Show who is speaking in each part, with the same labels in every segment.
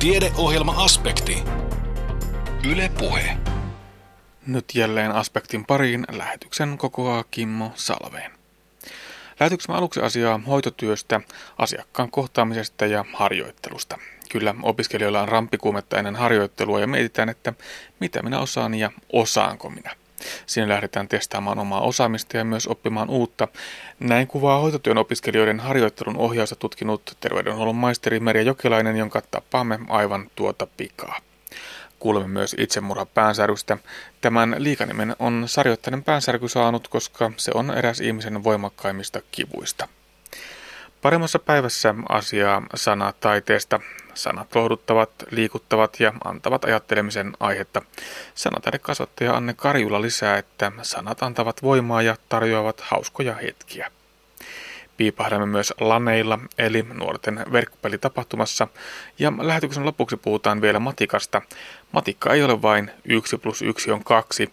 Speaker 1: Tiedeohjelma-aspekti. Yle Puhe.
Speaker 2: Nyt jälleen aspektin pariin lähetyksen kokoaa Kimmo Salveen. Lähetyksen aluksi asiaa hoitotyöstä, asiakkaan kohtaamisesta ja harjoittelusta. Kyllä, opiskelijoilla on rampikuumetta ennen harjoittelua ja mietitään, että mitä minä osaan ja osaanko minä. Siinä lähdetään testaamaan omaa osaamista ja myös oppimaan uutta. Näin kuvaa hoitotyön opiskelijoiden harjoittelun ohjausta tutkinut terveydenhuollon maisteri Merja Jokelainen, jonka tapaamme aivan tuota pikaa. Kuulemme myös itsemurha päänsärkystä. Tämän liikanimen on sarjoittainen päänsärky saanut, koska se on eräs ihmisen voimakkaimmista kivuista. Paremmassa päivässä asiaa sanataiteesta. Sanat lohduttavat, liikuttavat ja antavat ajattelemisen aihetta. Sanataidekasvattaja Anne Karjula lisää, että sanat antavat voimaa ja tarjoavat hauskoja hetkiä. Piipahdamme myös laneilla, eli nuorten verkkopelitapahtumassa, ja lähetyksen lopuksi puhutaan vielä matikasta. Matikka ei ole vain 1 plus 1 on 2,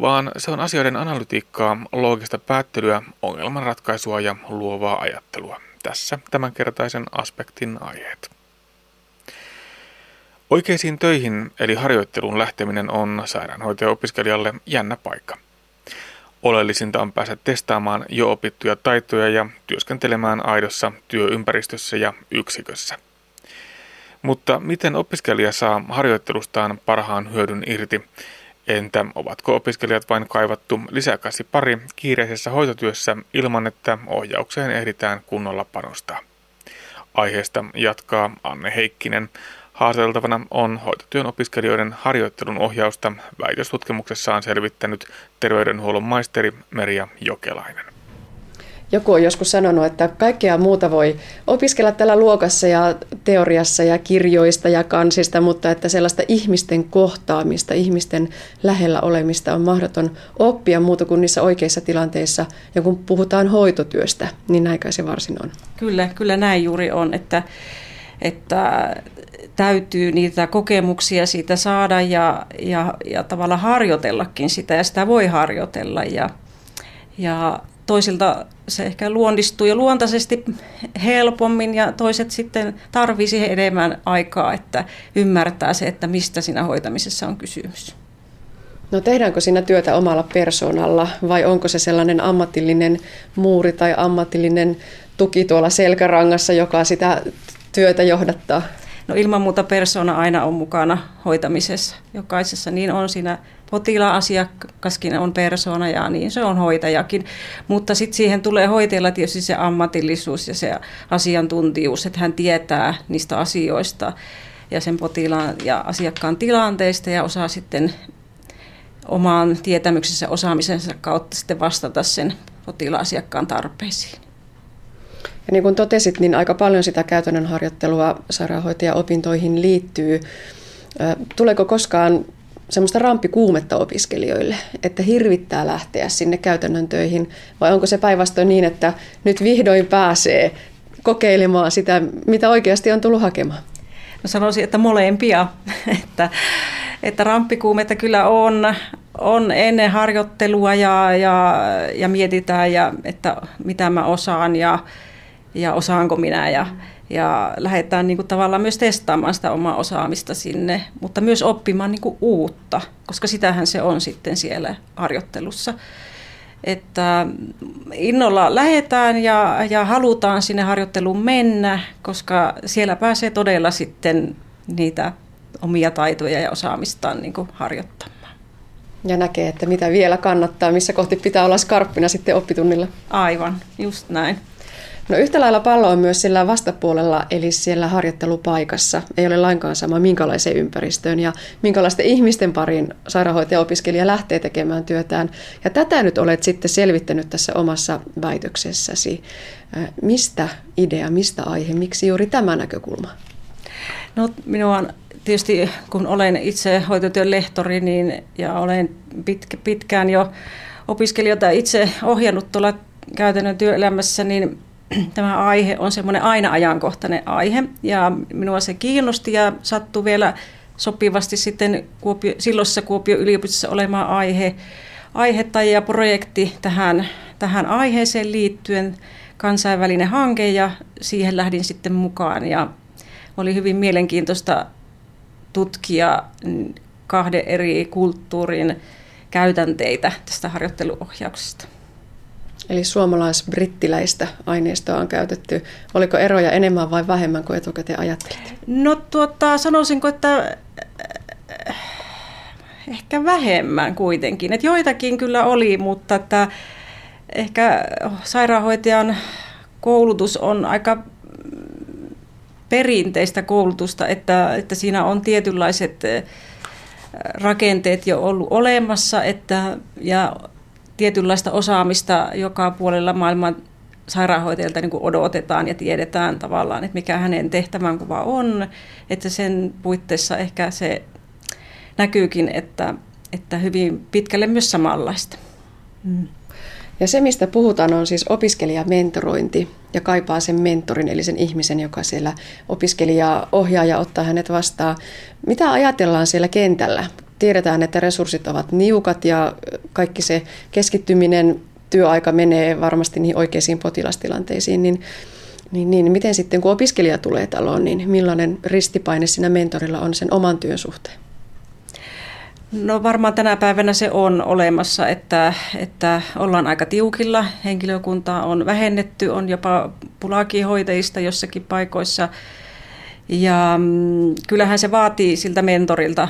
Speaker 2: vaan se on asioiden analytiikkaa, loogista päättelyä, ongelmanratkaisua ja luovaa ajattelua. Tässä tämänkertaisen aspektin aiheet. Oikeisiin töihin eli harjoitteluun lähteminen on sairaanhoitaja-opiskelijalle jännä paikka. Oleellisinta on päästä testaamaan jo opittuja taitoja ja työskentelemään aidossa työympäristössä ja yksikössä. Mutta miten opiskelija saa harjoittelustaan parhaan hyödyn irti? Entä ovatko opiskelijat vain kaivattu lisäkäsi pari kiireisessä hoitotyössä ilman, että ohjaukseen ehditään kunnolla panostaa? Aiheesta jatkaa Anne Heikkinen. Haastateltavana on hoitotyön opiskelijoiden harjoittelun ohjausta väitöstutkimuksessaan selvittänyt terveydenhuollon maisteri Merja Jokelainen.
Speaker 3: Joku on joskus sanonut, että kaikkea muuta voi opiskella tällä luokassa ja teoriassa ja kirjoista ja kansista, mutta että sellaista ihmisten kohtaamista, ihmisten lähellä olemista on mahdoton oppia muuta kuin niissä oikeissa tilanteissa. Ja kun puhutaan hoitotyöstä, niin näin kai se varsin on.
Speaker 4: Kyllä, kyllä näin juuri on, että, että täytyy niitä kokemuksia siitä saada ja, ja, ja tavallaan harjoitellakin sitä ja sitä voi harjoitella ja, ja toisilta se ehkä luonnistuu jo luontaisesti helpommin ja toiset sitten tarvii siihen enemmän aikaa, että ymmärtää se, että mistä siinä hoitamisessa on kysymys.
Speaker 3: No tehdäänkö siinä työtä omalla persoonalla vai onko se sellainen ammatillinen muuri tai ammatillinen tuki tuolla selkärangassa, joka sitä työtä johdattaa?
Speaker 4: No ilman muuta persona aina on mukana hoitamisessa. Jokaisessa niin on siinä potilaan asiakaskin on persona ja niin se on hoitajakin. Mutta sitten siihen tulee hoitajalla tietysti se ammatillisuus ja se asiantuntijuus, että hän tietää niistä asioista ja sen potilaan ja asiakkaan tilanteista ja osaa sitten omaan tietämyksensä osaamisensa kautta sitten vastata sen potilaan asiakkaan tarpeisiin.
Speaker 3: Ja niin kuin totesit, niin aika paljon sitä käytännön harjoittelua sairaanhoitaja-opintoihin liittyy. Tuleeko koskaan semmoista rampikuumetta opiskelijoille, että hirvittää lähteä sinne käytännön töihin, vai onko se päinvastoin niin, että nyt vihdoin pääsee kokeilemaan sitä, mitä oikeasti on tullut hakemaan?
Speaker 4: No sanoisin, että molempia, että, että ramppikuumetta kyllä on, on ennen harjoittelua ja, ja, ja mietitään, ja, että mitä mä osaan ja, ja osaanko minä ja, ja lähdetään niin kuin tavallaan myös testaamaan sitä omaa osaamista sinne, mutta myös oppimaan niin kuin uutta, koska sitähän se on sitten siellä harjoittelussa. Että innolla lähdetään ja, ja halutaan sinne harjoitteluun mennä, koska siellä pääsee todella sitten niitä omia taitoja ja osaamistaan niin kuin harjoittamaan.
Speaker 3: Ja näkee, että mitä vielä kannattaa, missä kohti pitää olla skarppina sitten oppitunnilla.
Speaker 4: Aivan, just näin.
Speaker 3: No yhtä lailla pallo on myös sillä vastapuolella, eli siellä harjoittelupaikassa. Ei ole lainkaan sama, minkälaiseen ympäristöön ja minkälaisten ihmisten parin sairaanhoitaja-opiskelija lähtee tekemään työtään. Ja tätä nyt olet sitten selvittänyt tässä omassa väitöksessäsi. Mistä idea, mistä aihe, miksi juuri tämä näkökulma?
Speaker 4: No minua on tietysti, kun olen itse hoitotyön lehtori niin, ja olen pitkä, pitkään jo opiskelijoita itse ohjannut tuolla käytännön työelämässä, niin tämä aihe on semmoinen aina ajankohtainen aihe. Ja minua se kiinnosti ja sattui vielä sopivasti sitten Kuopio, silloisessa Kuopion yliopistossa olemaan aihe, aihetta ja projekti tähän, tähän aiheeseen liittyen, kansainvälinen hanke ja siihen lähdin sitten mukaan. Ja oli hyvin mielenkiintoista tutkia kahden eri kulttuurin käytänteitä tästä harjoitteluohjauksesta.
Speaker 3: Eli suomalais-brittiläistä aineistoa on käytetty. Oliko eroja enemmän vai vähemmän kuin etukäteen ajattelit?
Speaker 4: No tuota, sanoisinko, että äh, ehkä vähemmän kuitenkin. Et joitakin kyllä oli, mutta että ehkä sairaanhoitajan koulutus on aika perinteistä koulutusta, että, että siinä on tietynlaiset äh, rakenteet jo ollut olemassa että, ja tietynlaista osaamista joka puolella maailman sairaanhoitajalta niin odotetaan ja tiedetään tavallaan, että mikä hänen tehtävänkuva on, että sen puitteissa ehkä se näkyykin, että, että hyvin pitkälle myös samanlaista. Mm.
Speaker 3: Ja se, mistä puhutaan, on siis opiskelijamentorointi ja kaipaa sen mentorin, eli sen ihmisen, joka siellä opiskelijaa ohjaa ja ottaa hänet vastaan. Mitä ajatellaan siellä kentällä? Tiedetään, että resurssit ovat niukat ja kaikki se keskittyminen, työaika menee varmasti niihin oikeisiin potilastilanteisiin, niin, niin, niin miten sitten kun opiskelija tulee taloon, niin millainen ristipaine siinä mentorilla on sen oman työn suhteen?
Speaker 4: No varmaan tänä päivänä se on olemassa, että, että ollaan aika tiukilla. Henkilökuntaa on vähennetty, on jopa pulaakin hoitajista jossakin paikoissa. Ja mm, kyllähän se vaatii siltä mentorilta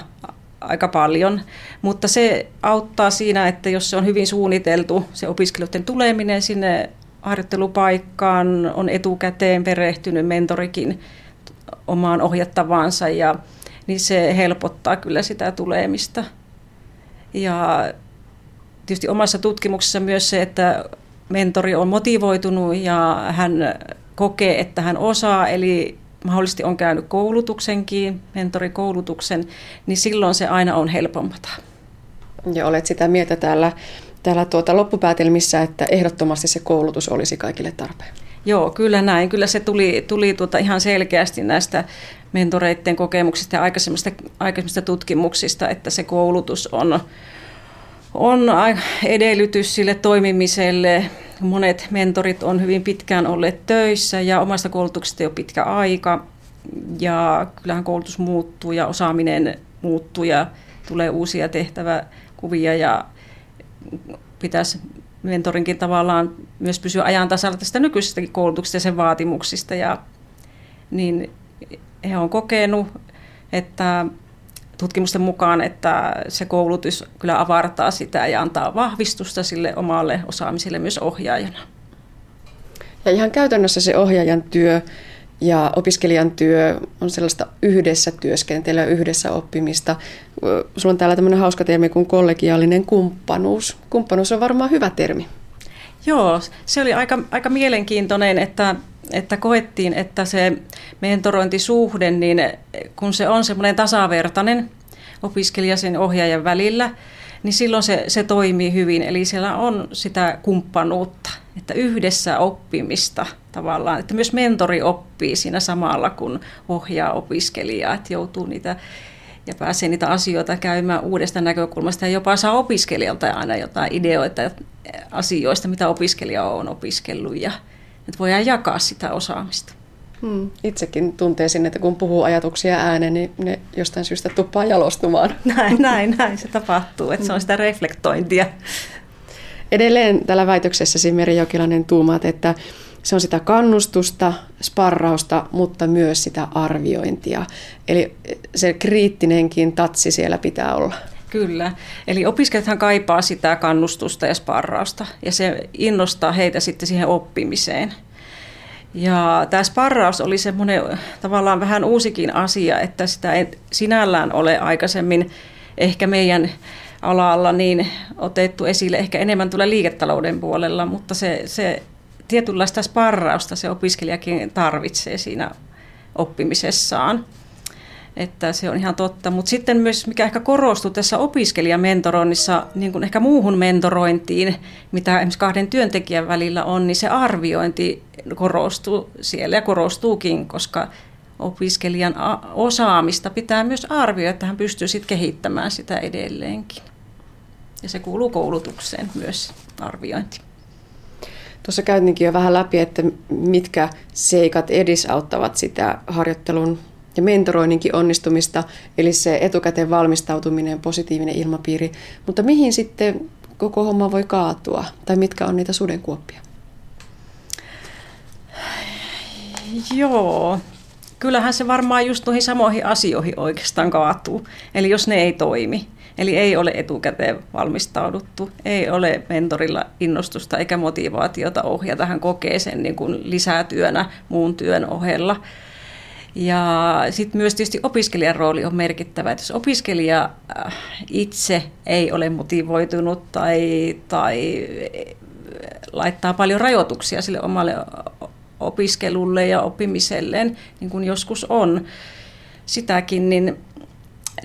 Speaker 4: aika paljon, mutta se auttaa siinä, että jos se on hyvin suunniteltu, se opiskelijoiden tuleminen sinne harjoittelupaikkaan, on etukäteen perehtynyt mentorikin omaan ohjattavaansa ja niin se helpottaa kyllä sitä tulemista. Ja tietysti omassa tutkimuksessa myös se, että mentori on motivoitunut ja hän kokee, että hän osaa, eli mahdollisesti on käynyt koulutuksenkin, mentorikoulutuksen, niin silloin se aina on helpompaa.
Speaker 3: Ja olet sitä mieltä täällä, täällä tuota loppupäätelmissä, että ehdottomasti se koulutus olisi kaikille tarpeen.
Speaker 4: Joo, kyllä näin. Kyllä se tuli, tuli tuota ihan selkeästi näistä mentoreiden kokemuksista ja aikaisemmista, aikaisemmista tutkimuksista, että se koulutus on, on edellytys sille toimimiselle. Monet mentorit on hyvin pitkään olleet töissä ja omasta koulutuksesta jo pitkä aika. Ja kyllähän koulutus muuttuu ja osaaminen muuttuu ja tulee uusia tehtäväkuvia ja pitäisi mentorinkin tavallaan myös pysyä ajan tasalla tästä nykyisestäkin koulutuksesta ja sen vaatimuksista. Ja, niin he on kokenut, että tutkimusten mukaan, että se koulutus kyllä avartaa sitä ja antaa vahvistusta sille omalle osaamiselle myös ohjaajana.
Speaker 3: Ja ihan käytännössä se ohjaajan työ ja opiskelijan työ on sellaista yhdessä työskentelyä, yhdessä oppimista. Sulla on täällä tämmöinen hauska termi kuin kollegiaalinen kumppanuus. Kumppanuus on varmaan hyvä termi.
Speaker 4: Joo, se oli aika, aika mielenkiintoinen, että, että koettiin, että se mentorointisuhde, niin kun se on semmoinen tasavertainen opiskelija sen ohjaajan välillä, niin silloin se, se toimii hyvin. Eli siellä on sitä kumppanuutta, että yhdessä oppimista tavallaan, että myös mentori oppii siinä samalla, kun ohjaa opiskelijaa, että joutuu niitä ja pääsee niitä asioita käymään uudesta näkökulmasta ja jopa saa opiskelijalta aina jotain ideoita asioista, mitä opiskelija on opiskellut ja että voidaan jakaa sitä osaamista.
Speaker 3: Hmm. Itsekin tunteisin, että kun puhuu ajatuksia ääneen, niin ne jostain syystä tuppaa jalostumaan.
Speaker 4: Näin, näin, näin se tapahtuu, että se on sitä reflektointia.
Speaker 3: Edelleen tällä väitöksessäsi Meri Jokilainen tuumaat, että se on sitä kannustusta, sparrausta, mutta myös sitä arviointia. Eli se kriittinenkin tatsi siellä pitää olla.
Speaker 4: Kyllä. Eli opiskelijathan kaipaa sitä kannustusta ja sparrausta, ja se innostaa heitä sitten siihen oppimiseen. Ja tämä sparraus oli semmoinen tavallaan vähän uusikin asia, että sitä ei sinällään ole aikaisemmin ehkä meidän alalla niin otettu esille, ehkä enemmän tulee liiketalouden puolella, mutta se, se tietynlaista sparrausta se opiskelijakin tarvitsee siinä oppimisessaan. Että se on ihan totta. Mutta sitten myös, mikä ehkä korostuu tässä opiskelijamentoroinnissa, niin kuin ehkä muuhun mentorointiin, mitä esimerkiksi kahden työntekijän välillä on, niin se arviointi korostuu siellä ja korostuukin, koska opiskelijan osaamista pitää myös arvioida, että hän pystyy sitten kehittämään sitä edelleenkin. Ja se kuuluu koulutukseen myös arviointi.
Speaker 3: Tuossa käytinkin jo vähän läpi, että mitkä seikat edesauttavat sitä harjoittelun ja mentoroinninkin onnistumista, eli se etukäteen valmistautuminen, positiivinen ilmapiiri. Mutta mihin sitten koko homma voi kaatua, tai mitkä on niitä sudenkuoppia?
Speaker 4: Joo, kyllähän se varmaan just noihin samoihin asioihin oikeastaan kaatuu. Eli jos ne ei toimi, eli ei ole etukäteen valmistauduttu, ei ole mentorilla innostusta eikä motivaatiota ohjata hän kokee sen niin kuin lisätyönä muun työn ohella. Ja sitten myös tietysti opiskelijan rooli on merkittävä, että jos opiskelija äh, itse ei ole motivoitunut tai, tai laittaa paljon rajoituksia sille omalle opiskelulle ja oppimiselleen, niin kuin joskus on sitäkin, niin,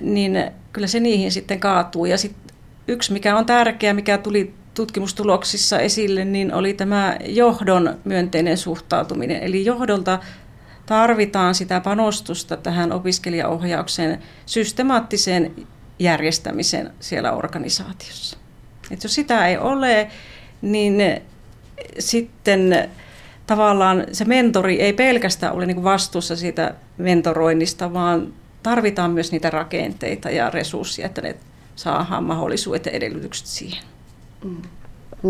Speaker 4: niin kyllä se niihin sitten kaatuu. Ja sit yksi, mikä on tärkeä, mikä tuli tutkimustuloksissa esille, niin oli tämä johdon myönteinen suhtautuminen. Eli johdolta tarvitaan sitä panostusta tähän opiskelijaohjauksen systemaattiseen järjestämiseen siellä organisaatiossa. Et jos sitä ei ole, niin sitten tavallaan se mentori ei pelkästään ole niin vastuussa siitä mentoroinnista, vaan tarvitaan myös niitä rakenteita ja resursseja, että ne saadaan mahdollisuudet ja edellytykset siihen.
Speaker 3: Mm.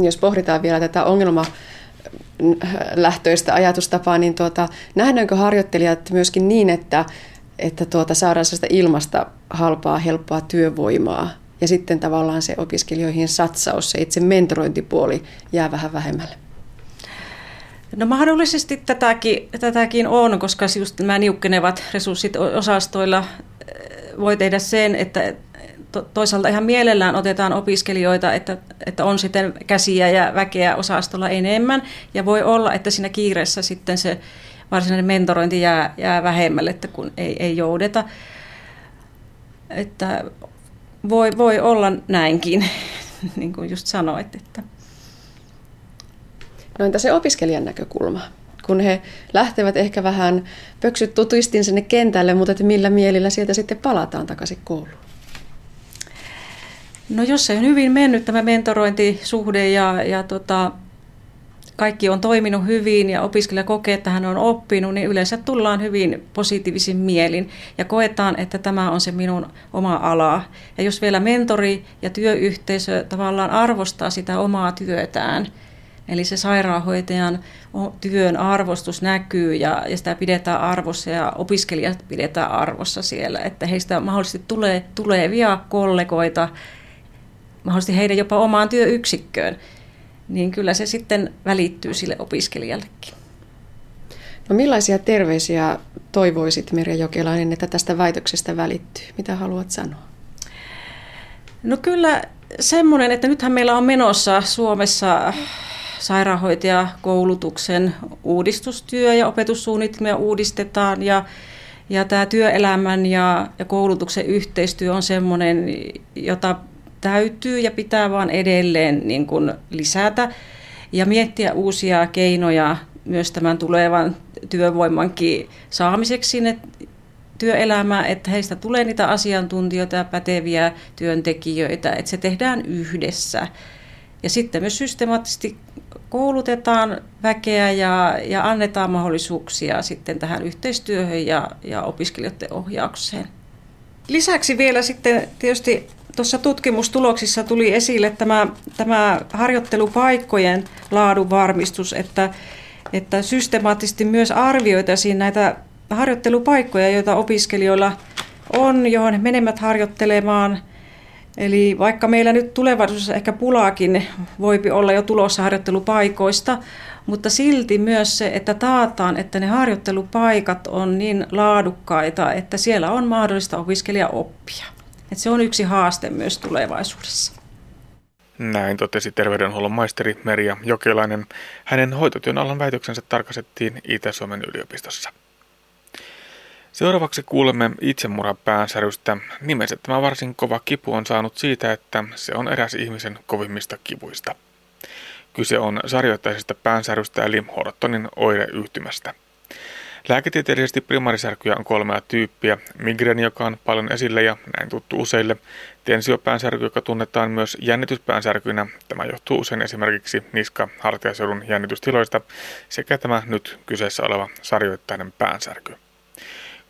Speaker 3: Jos pohditaan vielä tätä ongelma lähtöistä ajatustapaa, niin tuota, nähdäänkö harjoittelijat myöskin niin, että, että tuota, saadaan sellaista ilmasta halpaa, helppoa työvoimaa ja sitten tavallaan se opiskelijoihin satsaus, se itse mentorointipuoli jää vähän vähemmälle?
Speaker 4: No mahdollisesti tätäkin, tätäkin on, koska just nämä niukkenevat resurssit osastoilla eh, voi tehdä sen, että toisaalta ihan mielellään otetaan opiskelijoita, että, että on sitten käsiä ja väkeä osastolla enemmän. Ja voi olla, että siinä kiireessä sitten se varsinainen mentorointi jää, jää vähemmälle, että kun ei, ei joudeta. Että voi, voi olla näinkin, niin kuin just sanoit. Että.
Speaker 3: No entä se opiskelijan näkökulma? Kun he lähtevät ehkä vähän pöksyt tutuistin sinne kentälle, mutta että millä mielillä sieltä sitten palataan takaisin kouluun?
Speaker 4: No jos se on hyvin mennyt tämä mentorointisuhde ja, ja tota, kaikki on toiminut hyvin ja opiskelija kokee, että hän on oppinut, niin yleensä tullaan hyvin positiivisin mielin ja koetaan, että tämä on se minun oma ala. Ja jos vielä mentori ja työyhteisö tavallaan arvostaa sitä omaa työtään, Eli se sairaanhoitajan työn arvostus näkyy ja, ja sitä pidetään arvossa ja opiskelijat pidetään arvossa siellä, että heistä mahdollisesti tulee tulevia kollegoita, mahdollisesti heidän jopa omaan työyksikköön, niin kyllä se sitten välittyy sille opiskelijallekin.
Speaker 3: No millaisia terveisiä toivoisit Merja Jokelainen, että tästä väitöksestä välittyy? Mitä haluat sanoa?
Speaker 4: No kyllä semmoinen, että nythän meillä on menossa Suomessa sairaanhoitajakoulutuksen uudistustyö ja opetussuunnitelmia uudistetaan ja, ja tämä työelämän ja, ja koulutuksen yhteistyö on sellainen, jota täytyy ja pitää vaan edelleen niin kuin lisätä ja miettiä uusia keinoja myös tämän tulevan työvoimankin saamiseksi sinne työelämään, että heistä tulee niitä asiantuntijoita ja päteviä työntekijöitä, että se tehdään yhdessä. Ja sitten myös systemaattisesti koulutetaan väkeä ja, ja annetaan mahdollisuuksia sitten tähän yhteistyöhön ja, ja opiskelijoiden ohjaukseen. Lisäksi vielä sitten tietysti tuossa tutkimustuloksissa tuli esille tämä, tämä harjoittelupaikkojen laadun varmistus, että, että systemaattisesti myös arvioitaisiin näitä harjoittelupaikkoja, joita opiskelijoilla on, johon he harjoittelemaan – Eli vaikka meillä nyt tulevaisuudessa ehkä pulaakin voi olla jo tulossa harjoittelupaikoista, mutta silti myös se, että taataan, että ne harjoittelupaikat on niin laadukkaita, että siellä on mahdollista opiskelija oppia. Että se on yksi haaste myös tulevaisuudessa.
Speaker 2: Näin totesi terveydenhuollon maisteri Merja Jokelainen. Hänen hoitotyön alan väitöksensä tarkastettiin Itä-Suomen yliopistossa. Seuraavaksi kuulemme itsemurhan päänsärystä. Nimensä tämä varsin kova kipu on saanut siitä, että se on eräs ihmisen kovimmista kivuista. Kyse on sarjoittaisesta päänsärystä eli Hortonin oireyhtymästä. Lääketieteellisesti primaarisärkyjä on kolmea tyyppiä. Migreeni, joka on paljon esillä ja näin tuttu useille. Tensiopäänsärky, joka tunnetaan myös jännityspäänsärkynä. Tämä johtuu usein esimerkiksi niska-hartiaseudun jännitystiloista sekä tämä nyt kyseessä oleva sarjoittainen päänsärky.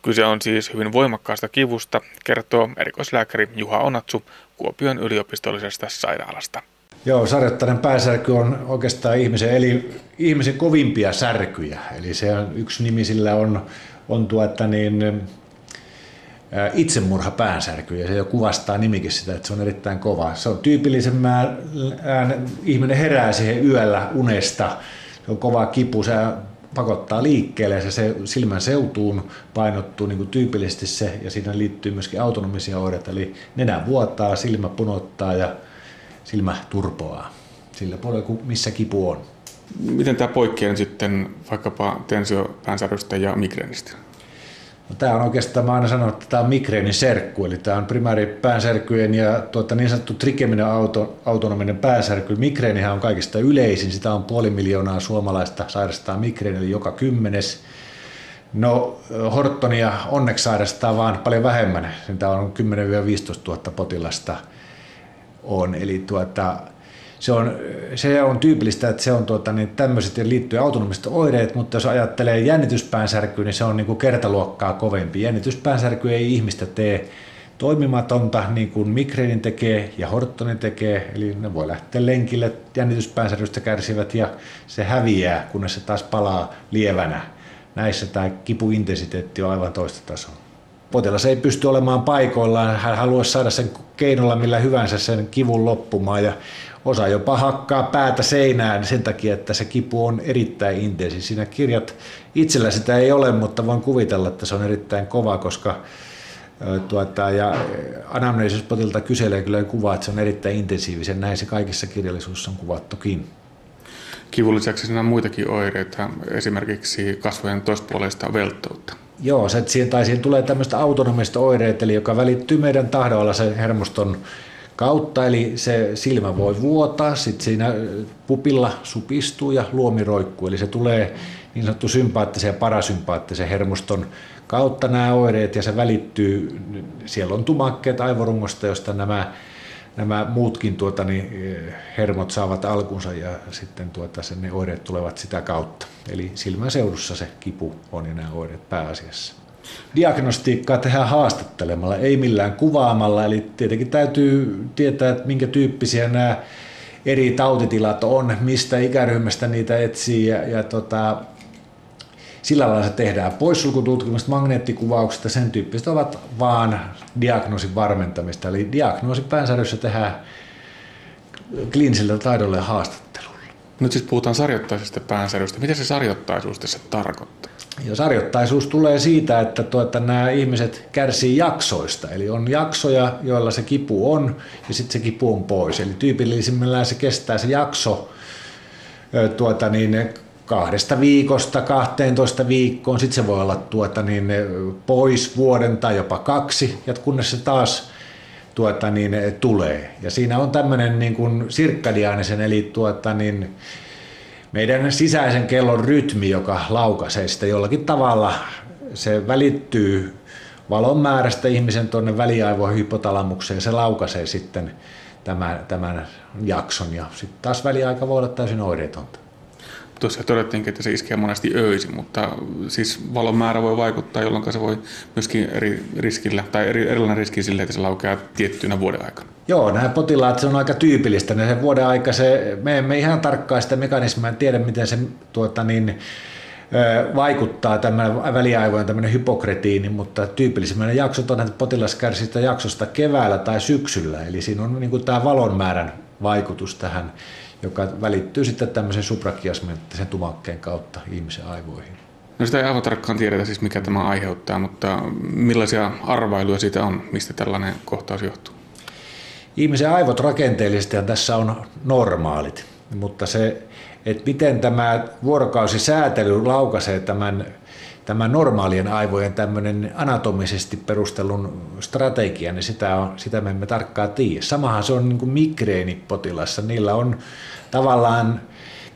Speaker 2: Kyse on siis hyvin voimakkaasta kivusta, kertoo erikoislääkäri Juha Onatsu Kuopion yliopistollisesta sairaalasta.
Speaker 5: Joo, sarjoittainen pääsärky on oikeastaan ihmisen, eli ihmisen kovimpia särkyjä. Eli se on, yksi nimi sillä on, on tuota niin, itsemurha päänsärky ja se jo kuvastaa nimikin sitä, että se on erittäin kova. Se on tyypillisemmän ihminen herää siihen yöllä unesta, se on kova kipu, se pakottaa liikkeelle ja se silmän seutuun painottuu niin kuin tyypillisesti se ja siinä liittyy myöskin autonomisia oireita, eli nenä vuotaa, silmä punottaa ja silmä turpoaa sillä puolella, missä kipu on.
Speaker 2: Miten tämä poikkeaa sitten vaikkapa tensiopäänsärkystä ja migreenistä?
Speaker 5: No, tämä on oikeastaan, mä aina sanonut, että tämä on migreenin serkku, eli tämä on päänsärkyjen ja tuota, niin sanottu trikeminen auto, autonominen päänsärky. Migreenihän on kaikista yleisin, sitä on puoli miljoonaa suomalaista sairastaa migreeni, eli joka kymmenes. No Hortonia onneksi sairastaa vaan paljon vähemmän, sitä on 10-15 000 potilasta on, eli tuota, se on, se on tyypillistä, että se on tuota, niin tämmöiset liittyy autonomiset oireet, mutta jos ajattelee jännityspäänsärkyä, niin se on niin kuin kertaluokkaa kovempi. Jännityspäänsärky ei ihmistä tee toimimatonta, niin kuin migreenin tekee ja Hortonin tekee, eli ne voi lähteä lenkille jännityspäänsärkystä kärsivät ja se häviää, kunnes se taas palaa lievänä. Näissä tämä kipuintensiteetti on aivan toista tasoa. Potilas ei pysty olemaan paikoillaan, hän haluaa saada sen keinolla millä hyvänsä sen kivun loppumaan ja Osa jopa hakkaa päätä seinään sen takia, että se kipu on erittäin intensi. Siinä kirjat itsellä sitä ei ole, mutta voin kuvitella, että se on erittäin kova, koska tuota, ja anamneesispotilta kyselee kyllä kuvaa, että se on erittäin intensiivisen. Näin se kaikissa kirjallisuussa on kuvattukin.
Speaker 2: Kivun lisäksi siinä on muitakin oireita, esimerkiksi kasvojen toispuoleista velttoutta.
Speaker 5: Joo, se, siihen, tai siihen tulee tämmöistä autonomista oireet, eli joka välittyy meidän tahdolla sen hermoston kautta, eli se silmä voi vuotaa, sitten siinä pupilla supistuu ja luomi roikkuu, eli se tulee niin sanottu sympaattisen ja parasympaattisen hermoston kautta nämä oireet ja se välittyy, siellä on tumakkeet aivorungosta, josta nämä, nämä muutkin tuota, niin, hermot saavat alkunsa ja sitten tuota, sen, ne oireet tulevat sitä kautta. Eli silmän seudussa se kipu on ja nämä oireet pääasiassa. Diagnostiikkaa tehdään haastattelemalla, ei millään kuvaamalla, eli tietenkin täytyy tietää, että minkä tyyppisiä nämä eri tautitilat on, mistä ikäryhmästä niitä etsii ja, ja tota, sillä lailla se tehdään. Poissulkututkimusta, magneettikuvauksesta, sen tyyppiset ovat vaan diagnoosin varmentamista. Eli diagnoosi päänsärjyssä tehdään kliinisellä taidolla ja haastattelulla.
Speaker 2: Nyt siis puhutaan sarjoittaisesta päänsärjystä. Mitä se sarjoittaisuus tässä tarkoittaa?
Speaker 5: Ja sarjoittaisuus tulee siitä, että tuota, nämä ihmiset kärsii jaksoista. Eli on jaksoja, joilla se kipu on ja sitten se kipu on pois. Eli tyypillisimmillään se kestää se jakso tuota, niin, kahdesta viikosta 12 viikkoon. Sitten se voi olla tuota, niin, pois vuoden tai jopa kaksi, ja kunnes se taas tuota, niin, tulee. Ja siinä on tämmöinen niin kuin sirkkadiaanisen, eli tuota, niin, meidän sisäisen kellon rytmi, joka laukaisee sitä jollakin tavalla, se välittyy valon määrästä ihmisen tuonne väliaivoon hypotalamukseen, se laukaisee sitten tämän, tämän jakson ja sitten taas väliaika voi olla täysin oireetonta.
Speaker 2: Tuossa todettiin, että se iskee monesti öisin, mutta siis valon määrä voi vaikuttaa, jolloin se voi myöskin eri riskillä tai eri, erilainen riski sille, että se laukeaa tiettyynä vuoden aikana.
Speaker 5: Joo, nämä potilaat, se on aika tyypillistä. Ne vuoden aika, se, me emme ihan tarkkaan sitä mekanismia tiedä, miten se tuota, niin, vaikuttaa tämä väliaivojen tämmöinen hypokretiini, mutta tyypillisimmän jaksot on, että potilas kärsii sitä jaksosta keväällä tai syksyllä, eli siinä on niin kuin tämä valon määrän vaikutus tähän joka välittyy sitten tämmöisen suprakiasmenttisen tumakkeen kautta ihmisen aivoihin.
Speaker 2: No sitä ei aivan tarkkaan tiedetä siis mikä tämä aiheuttaa, mutta millaisia arvailuja siitä on, mistä tällainen kohtaus johtuu?
Speaker 5: Ihmisen aivot rakenteellisesti tässä on normaalit, mutta se, että miten tämä vuorokausisäätely laukaisee tämän tämä normaalien aivojen tämmöinen anatomisesti perustelun strategia, niin sitä, on, sitä me emme tarkkaan tiedä. Samahan se on niin kuin migreenipotilassa. Niillä on tavallaan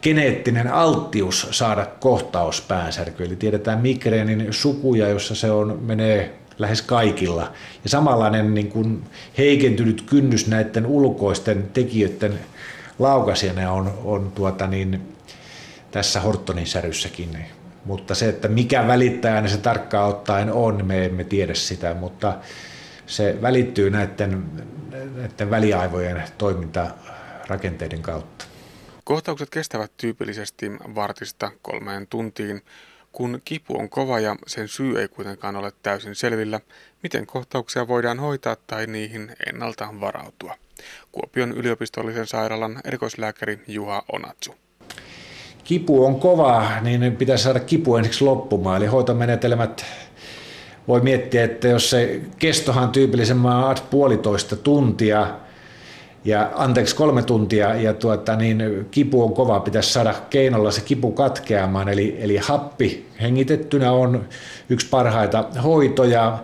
Speaker 5: geneettinen alttius saada kohtaus päänsärky. Eli tiedetään migreenin sukuja, jossa se on, menee lähes kaikilla. Ja samanlainen niin kuin heikentynyt kynnys näiden ulkoisten tekijöiden laukaisijana on, on tuota niin, tässä Hortonin säryssäkin mutta se, että mikä välittäjänä se tarkkaan ottaen on, me emme tiedä sitä, mutta se välittyy näiden, näiden väliaivojen toimintarakenteiden kautta.
Speaker 2: Kohtaukset kestävät tyypillisesti vartista kolmeen tuntiin. Kun kipu on kova ja sen syy ei kuitenkaan ole täysin selvillä, miten kohtauksia voidaan hoitaa tai niihin ennalta varautua. Kuopion yliopistollisen sairaalan erikoislääkäri Juha Onatsu.
Speaker 5: Kipu on kova, niin pitäisi saada kipu ensiksi loppumaan. Eli hoitomenetelmät voi miettiä, että jos se kestohan tyypillisemmän puolitoista tuntia, ja anteeksi kolme tuntia ja tuota, niin kipu on kova, pitäisi saada keinolla se kipu katkeamaan, eli, eli happi hengitettynä on yksi parhaita hoitoja,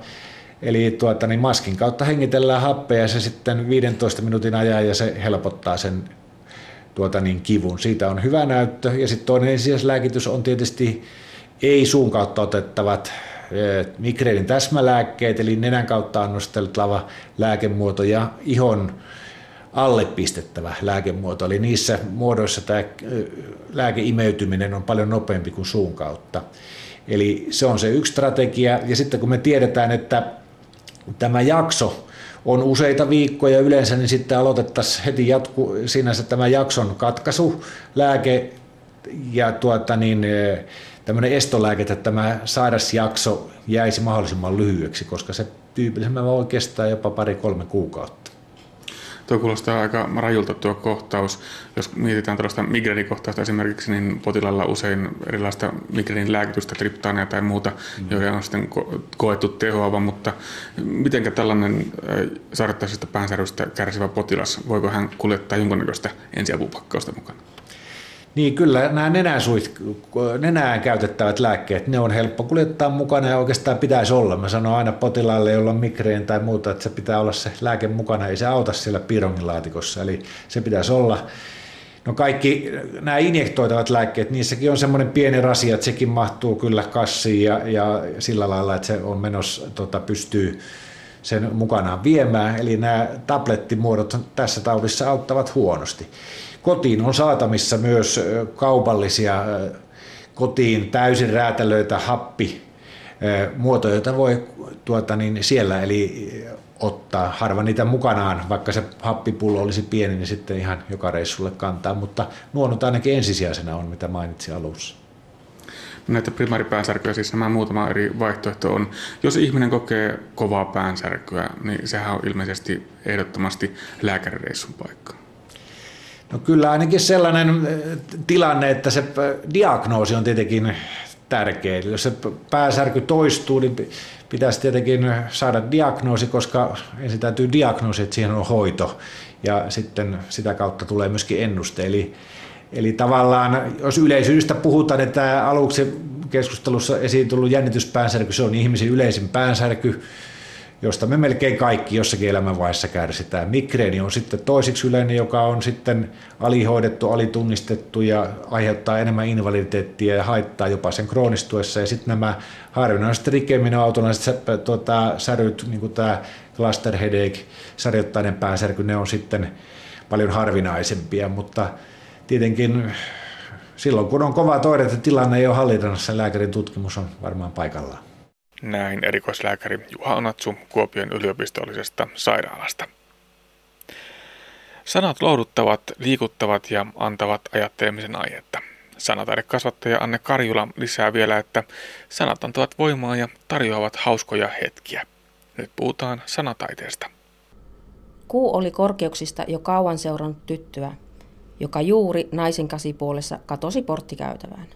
Speaker 5: eli tuota, niin maskin kautta hengitellään happea ja se sitten 15 minuutin ajan ja se helpottaa sen tuota, niin kivun. Siitä on hyvä näyttö ja sitten toinen ensisijaislääkitys on tietysti ei suun kautta otettavat eh, migreenin täsmälääkkeet, eli nenän kautta annosteltava lääkemuoto ja ihon alle pistettävä lääkemuoto. Eli niissä muodoissa tämä lääkeimeytyminen on paljon nopeampi kuin suun kautta. Eli se on se yksi strategia. Ja sitten kun me tiedetään, että tämä jakso on useita viikkoja yleensä, niin sitten aloitettaisiin heti jatku, sinänsä tämä jakson katkaisu, lääke ja tuota niin, tämmöinen estolääke, että tämä sairasjakso jäisi mahdollisimman lyhyeksi, koska se tyypillisemmin voi kestää jopa pari-kolme kuukautta.
Speaker 2: Tuo kuulostaa aika rajulta tuo kohtaus. Jos mietitään tällaista migreenikohtausta esimerkiksi, niin potilailla usein erilaista migreenin lääkitystä, triptaania tai muuta, mm. joihin on sitten koettu tehoava, mutta miten tällainen sairattaisesta päänsärvystä kärsivä potilas, voiko hän kuljettaa jonkunnäköistä ensiapupakkausta mukana?
Speaker 5: Niin kyllä nämä nenäsuit, nenään käytettävät lääkkeet, ne on helppo kuljettaa mukana ja oikeastaan pitäisi olla. Mä sanon aina potilaille, jolla on migreen tai muuta, että se pitää olla se lääke mukana, ei se auta siellä pirongilaatikossa, eli se pitäisi olla. No kaikki nämä injektoitavat lääkkeet, niissäkin on semmoinen pieni rasia, että sekin mahtuu kyllä kassiin ja, ja sillä lailla, että se on menossa, tota, pystyy sen mukanaan viemään. Eli nämä tablettimuodot tässä taudissa auttavat huonosti. Kotiin on saatamissa myös kaupallisia kotiin täysin räätälöitä happi muotoja, joita voi tuota, niin siellä eli ottaa. Harva niitä mukanaan, vaikka se happipullo olisi pieni, niin sitten ihan joka reissulle kantaa, mutta nuo nyt ainakin ensisijaisena on, mitä mainitsin alussa.
Speaker 2: Näitä primääripäänsärkyjä, siis nämä muutama eri vaihtoehto on. Jos ihminen kokee kovaa päänsärkyä, niin sehän on ilmeisesti ehdottomasti lääkärireissun paikka.
Speaker 5: No kyllä ainakin sellainen äh, tilanne, että se äh, diagnoosi on tietenkin tärkeä. Jos se pääsärky toistuu, niin pitäisi tietenkin saada diagnoosi, koska ensin täytyy diagnoosi, että siihen on hoito. Ja sitten sitä kautta tulee myöskin ennuste. Eli, eli tavallaan, jos yleisyydestä puhutaan, että aluksi keskustelussa esiin tullut jännityspäänsärky, se on ihmisen yleisin päänsärky, josta me melkein kaikki jossakin elämänvaiheessa kärsitään. Migreeni on sitten toisiksi yleinen, joka on sitten alihoidettu, alitunnistettu ja aiheuttaa enemmän invaliditeettia ja haittaa jopa sen kroonistuessa. Ja sitten nämä harvinaiset rikeminoautonaiset tuota, säryt, niin kuin tämä cluster headache, sarjoittainen päänsärky, ne on sitten paljon harvinaisempia, mutta tietenkin silloin kun on kova toire, että tilanne ei ole hallinnassa, lääkärin tutkimus on varmaan paikallaan.
Speaker 2: Näin erikoislääkäri Juha Onatsu Kuopion yliopistollisesta sairaalasta. Sanat lohduttavat, liikuttavat ja antavat ajattelemisen aihetta. Sanataidekasvattaja Anne Karjula lisää vielä, että sanat antavat voimaa ja tarjoavat hauskoja hetkiä. Nyt puhutaan sanataiteesta.
Speaker 6: Kuu oli korkeuksista jo kauan seurannut tyttöä, joka juuri naisen kasipuolessa katosi porttikäytävään.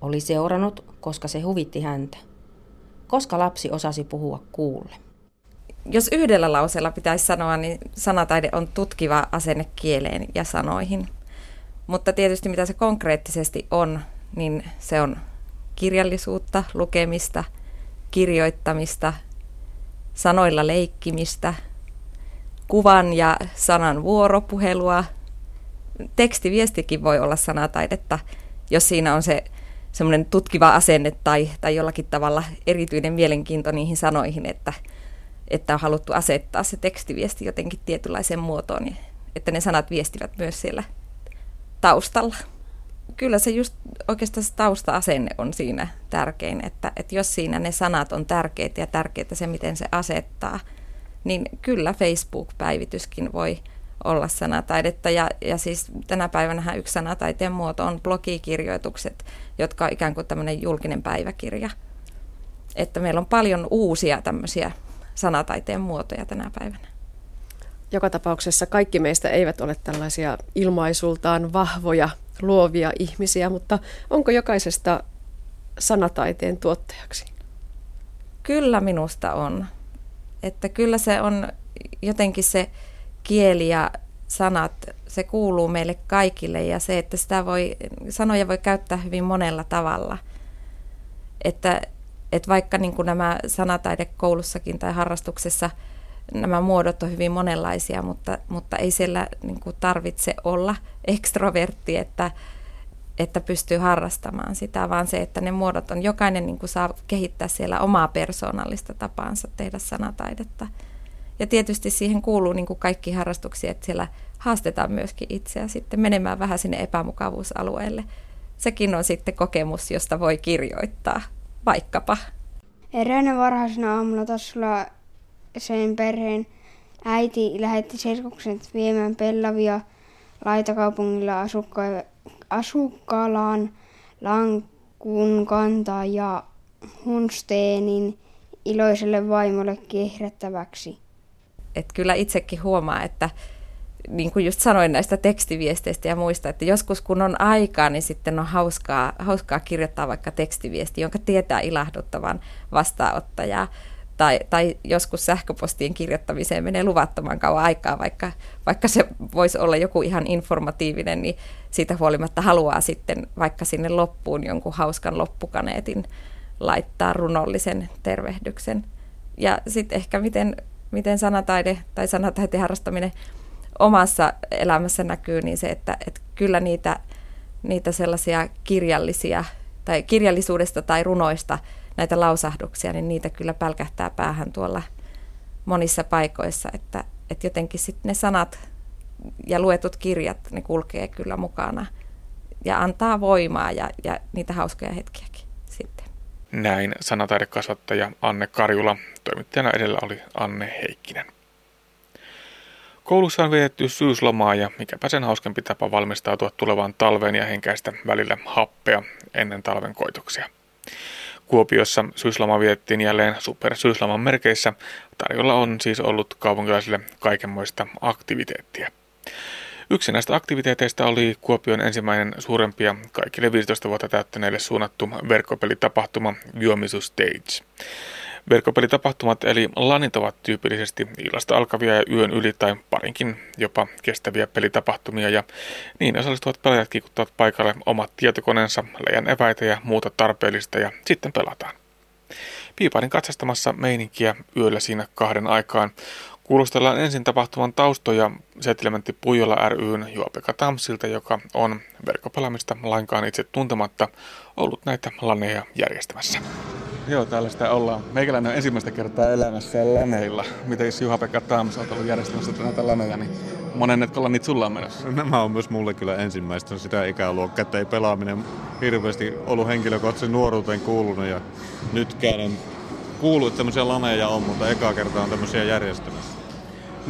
Speaker 6: Oli seurannut, koska se huvitti häntä koska lapsi osasi puhua kuulle?
Speaker 7: Jos yhdellä lauseella pitäisi sanoa, niin sanataide on tutkiva asenne kieleen ja sanoihin. Mutta tietysti mitä se konkreettisesti on, niin se on kirjallisuutta, lukemista, kirjoittamista, sanoilla leikkimistä, kuvan ja sanan vuoropuhelua. Tekstiviestikin voi olla sanataidetta, jos siinä on se semmoinen tutkiva asenne tai, tai jollakin tavalla erityinen mielenkiinto niihin sanoihin, että, että on haluttu asettaa se tekstiviesti jotenkin tietynlaiseen muotoon, että ne sanat viestivät myös siellä taustalla. Kyllä se just oikeastaan se tausta-asenne on siinä tärkein, että, että jos siinä ne sanat on tärkeitä ja tärkeitä se, miten se asettaa, niin kyllä Facebook-päivityskin voi olla sanataidetta. Ja, ja siis tänä päivänä yksi sanataiteen muoto on blogikirjoitukset, jotka on ikään kuin tämmöinen julkinen päiväkirja. Että meillä on paljon uusia tämmöisiä sanataiteen muotoja tänä päivänä.
Speaker 3: Joka tapauksessa kaikki meistä eivät ole tällaisia ilmaisultaan vahvoja, luovia ihmisiä, mutta onko jokaisesta sanataiteen tuottajaksi?
Speaker 7: Kyllä minusta on. Että kyllä se on jotenkin se kieli ja sanat, se kuuluu meille kaikille ja se, että sitä voi, sanoja voi käyttää hyvin monella tavalla. Että, että vaikka niin kuin nämä sanataidekoulussakin tai harrastuksessa nämä muodot on hyvin monenlaisia, mutta, mutta ei siellä niin kuin tarvitse olla ekstrovertti, että, että pystyy harrastamaan sitä, vaan se, että ne muodot on, jokainen niin kuin saa kehittää siellä omaa persoonallista tapaansa tehdä sanataidetta. Ja tietysti siihen kuuluu niin kuin kaikki harrastuksia, että siellä haastetaan myöskin itseä sitten menemään vähän sinne epämukavuusalueelle. Sekin on sitten kokemus, josta voi kirjoittaa, vaikkapa.
Speaker 8: Eräänä varhaisena aamulla tasolla sen perheen äiti lähetti serkukset viemään pellavia laitakaupungilla asukka- asukkaalaan lankun kantaa ja Hunsteenin iloiselle vaimolle kehrättäväksi
Speaker 7: että kyllä itsekin huomaa, että niin kuin just sanoin näistä tekstiviesteistä ja muista, että joskus kun on aikaa, niin sitten on hauskaa, hauskaa kirjoittaa vaikka tekstiviesti, jonka tietää ilahduttavan vastaanottajaa. Tai, tai joskus sähköpostien kirjoittamiseen menee luvattoman kauan aikaa, vaikka, vaikka se voisi olla joku ihan informatiivinen, niin siitä huolimatta haluaa sitten vaikka sinne loppuun jonkun hauskan loppukaneetin laittaa runollisen tervehdyksen. Ja sitten ehkä miten miten sanataide tai sanataiteen harrastaminen omassa elämässä näkyy, niin se, että, että kyllä niitä, niitä sellaisia kirjallisia tai kirjallisuudesta tai runoista näitä lausahduksia, niin niitä kyllä pälkähtää päähän tuolla monissa paikoissa, että, että jotenkin sitten ne sanat ja luetut kirjat, ne kulkee kyllä mukana ja antaa voimaa ja, ja niitä hauskoja hetkiäkin.
Speaker 2: Näin sanataidekasvattaja Anne Karjula. Toimittajana edellä oli Anne Heikkinen. Koulussa on vietetty syyslomaa ja mikäpä sen hauskempi tapa valmistautua tulevaan talveen ja henkäistä välillä happea ennen talven koitoksia. Kuopiossa syysloma vietettiin jälleen supersyysloman merkeissä. Tarjolla on siis ollut kaupunkilaisille kaikenmoista aktiviteettia. Yksi näistä aktiviteeteista oli Kuopion ensimmäinen suurempia kaikille 15 vuotta täyttäneille suunnattu verkkopelitapahtuma Juomisu Stage. Verkkopelitapahtumat eli lanit ovat tyypillisesti illasta alkavia ja yön yli tai parinkin jopa kestäviä pelitapahtumia ja niin osallistuvat pelaajat kiikuttavat paikalle omat tietokoneensa, leijan eväitä ja muuta tarpeellista ja sitten pelataan. Piiparin katsastamassa meininkiä yöllä siinä kahden aikaan Kuulostellaan ensin tapahtuman taustoja Settlementti Pujola ryn Juopeka Tamsilta, joka on verkkopelaamista lainkaan itse tuntematta ollut näitä laneja järjestämässä. Joo, täällä sitä ollaan. Meikäläinen on ensimmäistä kertaa elämässä laneilla. Miten Juha-Pekka Tams on ollut järjestämässä näitä laneja, niin monennetko lanit sulla on menossa?
Speaker 9: No, nämä on myös mulle kyllä ensimmäistä sitä ikäluokkaa, että ei pelaaminen hirveästi ollut henkilökohtaisen nuoruuteen kuulunut ja nyt käyn kuullut, että tämmöisiä laneja on, mutta eka kertaa on tämmöisiä järjestämässä.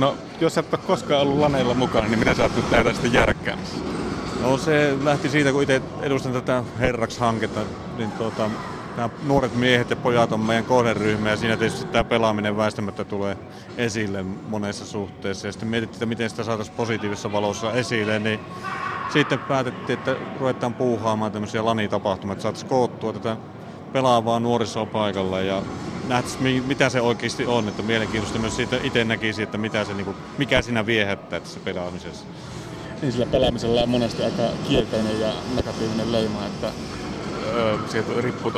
Speaker 2: No, jos et ole koskaan ollut laneilla mukana, niin mitä sä oot nyt näitä sitten järkkäämässä?
Speaker 9: No se lähti siitä, kun itse edustan tätä Herraks-hanketta, niin tuota, nämä nuoret miehet ja pojat on meidän kohderyhmä ja siinä tietysti tämä pelaaminen väistämättä tulee esille monessa suhteessa. Ja sitten mietittiin, että miten sitä saataisiin positiivisessa valossa esille, niin sitten päätettiin, että ruvetaan puuhaamaan tämmöisiä lanitapahtumia, että saataisiin koottua tätä pelaavaa nuorisopaikalla ja nähtäisiin, mitä se oikeasti on. Että mielenkiintoista myös siitä itse näkisi, että mitä se, niin kuin, mikä siinä viehättää tässä pelaamisessa.
Speaker 2: Niin sillä pelaamisella on monesti aika kielteinen ja negatiivinen leima, että öö, sieltä riippuu,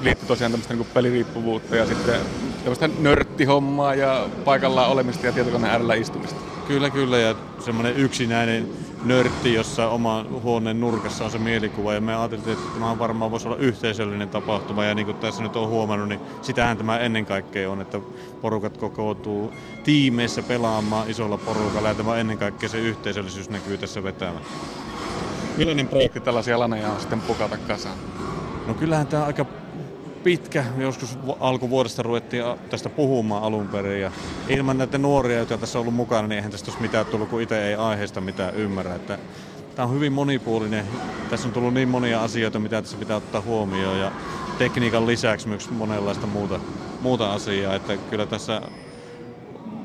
Speaker 2: liittyy tosiaan tämmöistä niin peliriippuvuutta ja sitten tämmöistä nörttihommaa ja paikallaan olemista ja tietokoneen äärellä istumista.
Speaker 9: Kyllä, kyllä ja semmoinen yksinäinen nörtti, jossa oma huoneen nurkassa on se mielikuva. Ja me ajattelin, että tämä varmaan voisi olla yhteisöllinen tapahtuma. Ja niin kuin tässä nyt on huomannut, niin sitähän tämä ennen kaikkea on, että porukat kokoutuu tiimeissä pelaamaan isolla porukalla. Ja tämä ennen kaikkea se yhteisöllisyys näkyy tässä vetämään.
Speaker 2: Millainen projekti tällaisia laneja on sitten pukata kasaan?
Speaker 9: No kyllähän tämä aika pitkä. Joskus alkuvuodesta ruvettiin tästä puhumaan alun perin. Ja ilman näitä nuoria, joita tässä on ollut mukana, niin eihän tästä olisi mitään tullut, kun itse ei aiheesta mitään ymmärrä. Että tämä on hyvin monipuolinen. Tässä on tullut niin monia asioita, mitä tässä pitää ottaa huomioon. Ja tekniikan lisäksi myös monenlaista muuta, muuta asiaa. Että kyllä tässä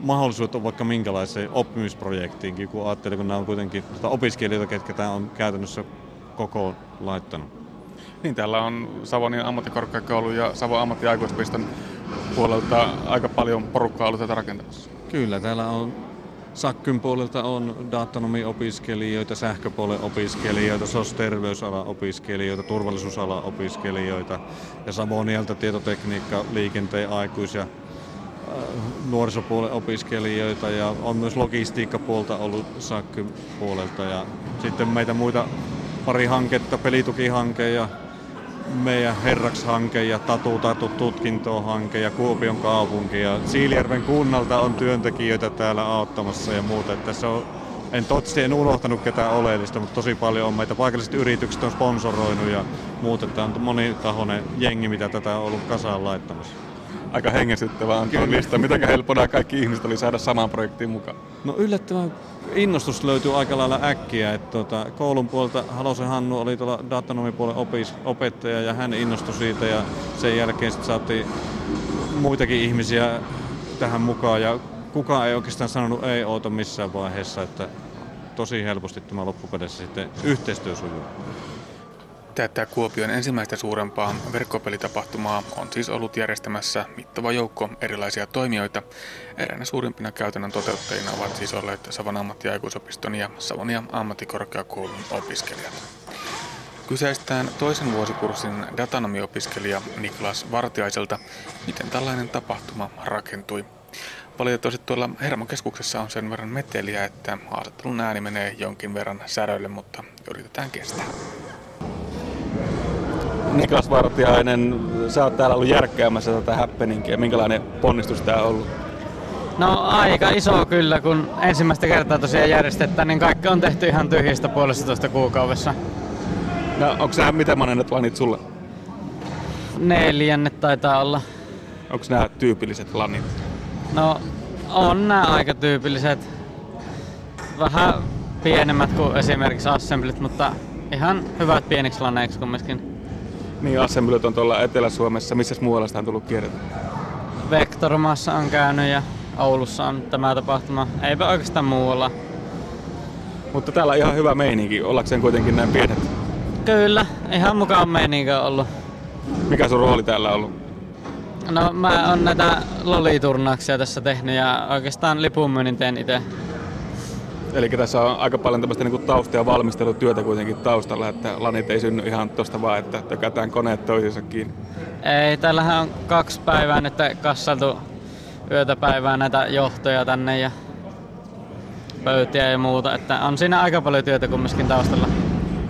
Speaker 9: mahdollisuudet on vaikka minkälaiseen oppimisprojektiinkin, kun ajattelee, kun nämä on kuitenkin opiskelijoita, ketkä tämä on käytännössä koko laittanut.
Speaker 2: Niin, täällä on Savonin ammattikorkeakoulu ja Savon ammattiaikuispiston puolelta aika paljon porukkaa ollut tätä rakentamassa.
Speaker 9: Kyllä, täällä on Sakkyn puolelta on datanomiopiskelijoita, sähköpuolen opiskelijoita, SOS-terveysalan opiskelijoita, turvallisuusalan opiskelijoita ja Savonialta tietotekniikka, liikenteen aikuis- ja äh, nuorisopuolen opiskelijoita ja on myös logistiikkapuolta ollut Sakkyn puolelta ja sitten meitä muita pari hanketta, pelitukihanke ja meidän Herraks-hanke ja Tatu Tatu tutkintohanke ja Kuopion kaupunki ja Siilijärven kunnalta on työntekijöitä täällä auttamassa ja muuta. Että tässä on, en totisesti en unohtanut ketään oleellista, mutta tosi paljon on meitä paikalliset yritykset on sponsoroinut ja muuta. Tämä on monitahoinen jengi, mitä tätä on ollut kasaan laittamassa.
Speaker 2: Aika hengestyttävää on tuo lista. Miten helppoa kaikki ihmiset oli saada samaan projektiin mukaan?
Speaker 9: No yllättävän innostus löytyy aika lailla äkkiä. Että tuota, koulun puolelta Halosen Hannu oli tuolla datanomipuolen opis, opettaja ja hän innostui siitä ja sen jälkeen sitten saatiin muitakin ihmisiä tähän mukaan ja kukaan ei oikeastaan sanonut ei oota missään vaiheessa, että tosi helposti tämä loppupeleissä sitten yhteistyö sujuu.
Speaker 2: Tätä Kuopion ensimmäistä suurempaa verkkopelitapahtumaa on siis ollut järjestämässä mittava joukko erilaisia toimijoita. Eräänä suurimpina käytännön toteuttajina ovat siis olleet Savon ammattiaikuisopiston ja Savonia ammattikorkeakoulun opiskelijat. Kyseistään toisen vuosikurssin datanomiopiskelija Niklas Vartiaiselta, miten tällainen tapahtuma rakentui. Valitettavasti tuolla Hermokeskuksessa on sen verran meteliä, että haastattelun ääni menee jonkin verran säröille, mutta yritetään kestää. Niklas Vartiainen, sä oot täällä ollut järkkäämässä tätä happeningia. Minkälainen ponnistus tää on ollut?
Speaker 10: No aika iso kyllä, kun ensimmäistä kertaa tosiaan järjestetään, niin kaikki on tehty ihan tyhjistä puolesta kuukaudessa.
Speaker 2: No onko nämä mitä monen lanit sulle?
Speaker 10: Neljännet taitaa olla.
Speaker 2: Onko nämä tyypilliset lanit?
Speaker 10: No on nämä aika tyypilliset. Vähän pienemmät kuin esimerkiksi assemblit, mutta ihan hyvät pieniksi laneiksi kumminkin.
Speaker 2: Niin, assemblyt on tuolla Etelä-Suomessa. Missä muualla sitä on tullut kierretty?
Speaker 10: Vektormassa on käynyt ja Oulussa on tämä tapahtuma. Eipä oikeastaan muualla.
Speaker 2: Mutta täällä on ihan hyvä meininki, ollakseen kuitenkin näin pienet.
Speaker 10: Kyllä, ihan mukaan meininki on ollut.
Speaker 2: Mikä sun rooli täällä on ollut?
Speaker 10: No mä oon näitä loliturnauksia tässä tehnyt ja oikeastaan lipunmyynnin teen itse.
Speaker 2: Eli tässä on aika paljon tämmöistä niin tausta- ja valmistelutyötä kuitenkin taustalla, että lanit ei synny ihan tuosta vaan, että tökätään koneet toisiinsa kiinni.
Speaker 10: Ei, täällähän on kaksi päivää nyt kassaltu yötä päivää näitä johtoja tänne ja pöytiä ja muuta, että on siinä aika paljon työtä kumminkin taustalla.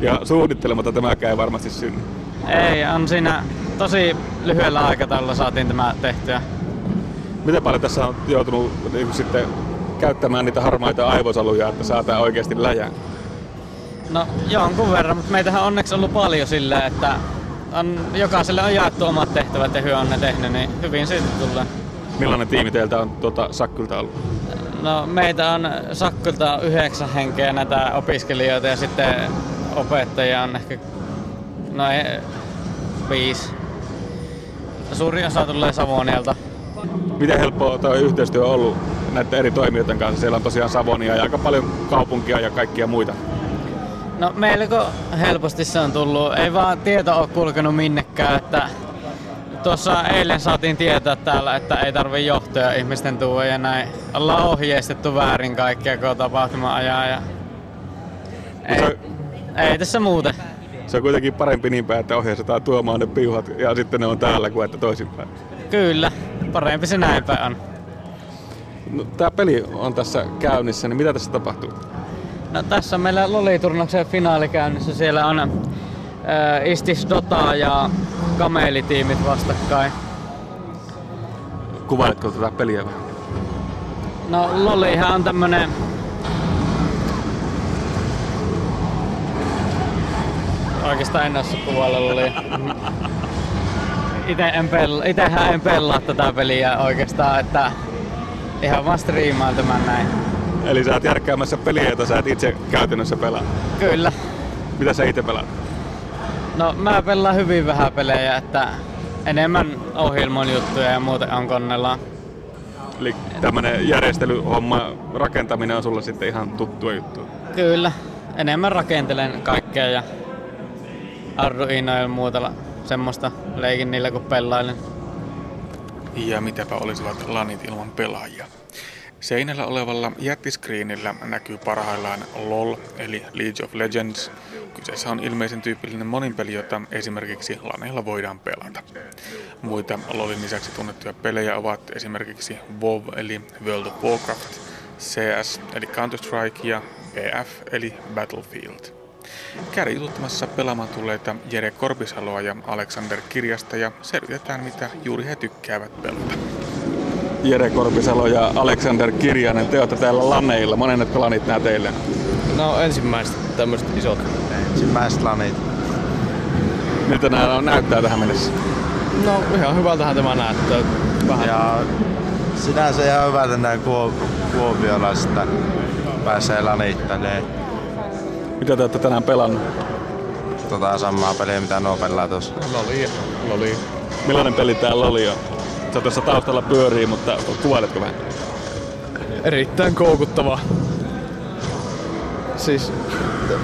Speaker 2: Ja suunnittelematta tämäkään ei varmasti synny.
Speaker 10: Ei, on siinä tosi lyhyellä aikataululla saatiin tämä tehtyä.
Speaker 2: Miten paljon tässä on joutunut niin sitten käyttämään niitä harmaita aivosoluja, että saadaan oikeasti läjään?
Speaker 10: No jonkun verran, mutta meitähän on onneksi ollut paljon sillä, että on, jokaiselle on jaettu omat tehtävät ja hyvin on ne tehnyt, niin hyvin siitä tulee.
Speaker 2: Millainen tiimi teiltä on tuota Sakkylta ollut?
Speaker 10: No meitä on Sakkylta yhdeksän henkeä näitä opiskelijoita ja sitten opettajia on ehkä noin viisi. Suuri osa tulee Savonialta.
Speaker 2: Miten helppoa tuo yhteistyö on ollut näiden eri toimijoiden kanssa? Siellä on tosiaan Savonia ja aika paljon kaupunkia ja kaikkia muita.
Speaker 10: No melko helposti se on tullut. Ei vaan tieto ole kulkenut minnekään, että tuossa eilen saatiin tietää täällä, että ei tarvi johtoja ihmisten tuoda ja näin. Ollaan ohjeistettu väärin kaikkia koko tapahtuma ajaa ja ei, se, ei tässä muuten.
Speaker 2: Se on kuitenkin parempi niin päin, että ohjeistetaan tuomaan ne piuhat ja sitten ne on täällä kuin että toisinpäin.
Speaker 10: Kyllä, parempi se näin päin on.
Speaker 2: No, tämä peli on tässä käynnissä, niin mitä tässä tapahtuu?
Speaker 10: No, tässä on meillä Loli-turnauksen finaali käynnissä. Siellä on äh, Istis Dota ja Kamelitiimit vastakkain.
Speaker 2: Kuvailetko tätä peliä vähän?
Speaker 10: No Lolihan on tämmönen Oikeastaan en osaa kuvailla Lolia. ite en itehän en pelaa tätä peliä oikeastaan, että ihan vaan striimaan tämän näin.
Speaker 11: Eli sä oot järkkäämässä peliä, jota sä et itse käytännössä pelaa.
Speaker 10: Kyllä.
Speaker 11: Mitä sä itse pelaat?
Speaker 10: No mä pelaan hyvin vähän pelejä, että enemmän ohjelmon juttuja ja muuten on konnella.
Speaker 11: Eli tämmönen järjestelyhomma, rakentaminen on sulle sitten ihan tuttua juttu.
Speaker 10: Kyllä. Enemmän rakentelen kaikkea ja Arduino ja muuta semmoista leikin niillä kun pelailen.
Speaker 2: Ja mitäpä olisivat lanit ilman pelaajia. Seinällä olevalla jättiskriinillä näkyy parhaillaan LOL, eli League of Legends. Kyseessä on ilmeisen tyypillinen moninpeli, jota esimerkiksi laneilla voidaan pelata. Muita LOLin lisäksi tunnettuja pelejä ovat esimerkiksi WoW, eli World of Warcraft, CS, eli Counter-Strike ja BF, eli Battlefield. Kärjututtamassa pelaamaan tulleita Jere Korpisaloa ja Alexander Kirjasta ja selvitetään, mitä juuri he tykkäävät pelata.
Speaker 11: Jere Korpisalo ja Alexander Kirjanen, te olette täällä laneilla. Monet lanit nämä teille?
Speaker 12: No ensimmäiset tämmöiset isot.
Speaker 13: Ensimmäiset lanit.
Speaker 11: Miltä nämä näyttää tähän mennessä?
Speaker 12: No ihan hyvältähän tämä näyttää.
Speaker 13: Vähän. Ja sinänsä ihan hyvältä näin kuopiolaista pääsee lanittelemaan.
Speaker 11: Mitä te olette tänään pelannut?
Speaker 13: Tota samaa peliä, mitä nuo pelaa tuossa.
Speaker 12: Loli. Loli.
Speaker 11: Millainen peli tää Loli on? Se tuossa taustalla pyörii, mutta kuvailetko vähän?
Speaker 12: Erittäin koukuttava. Siis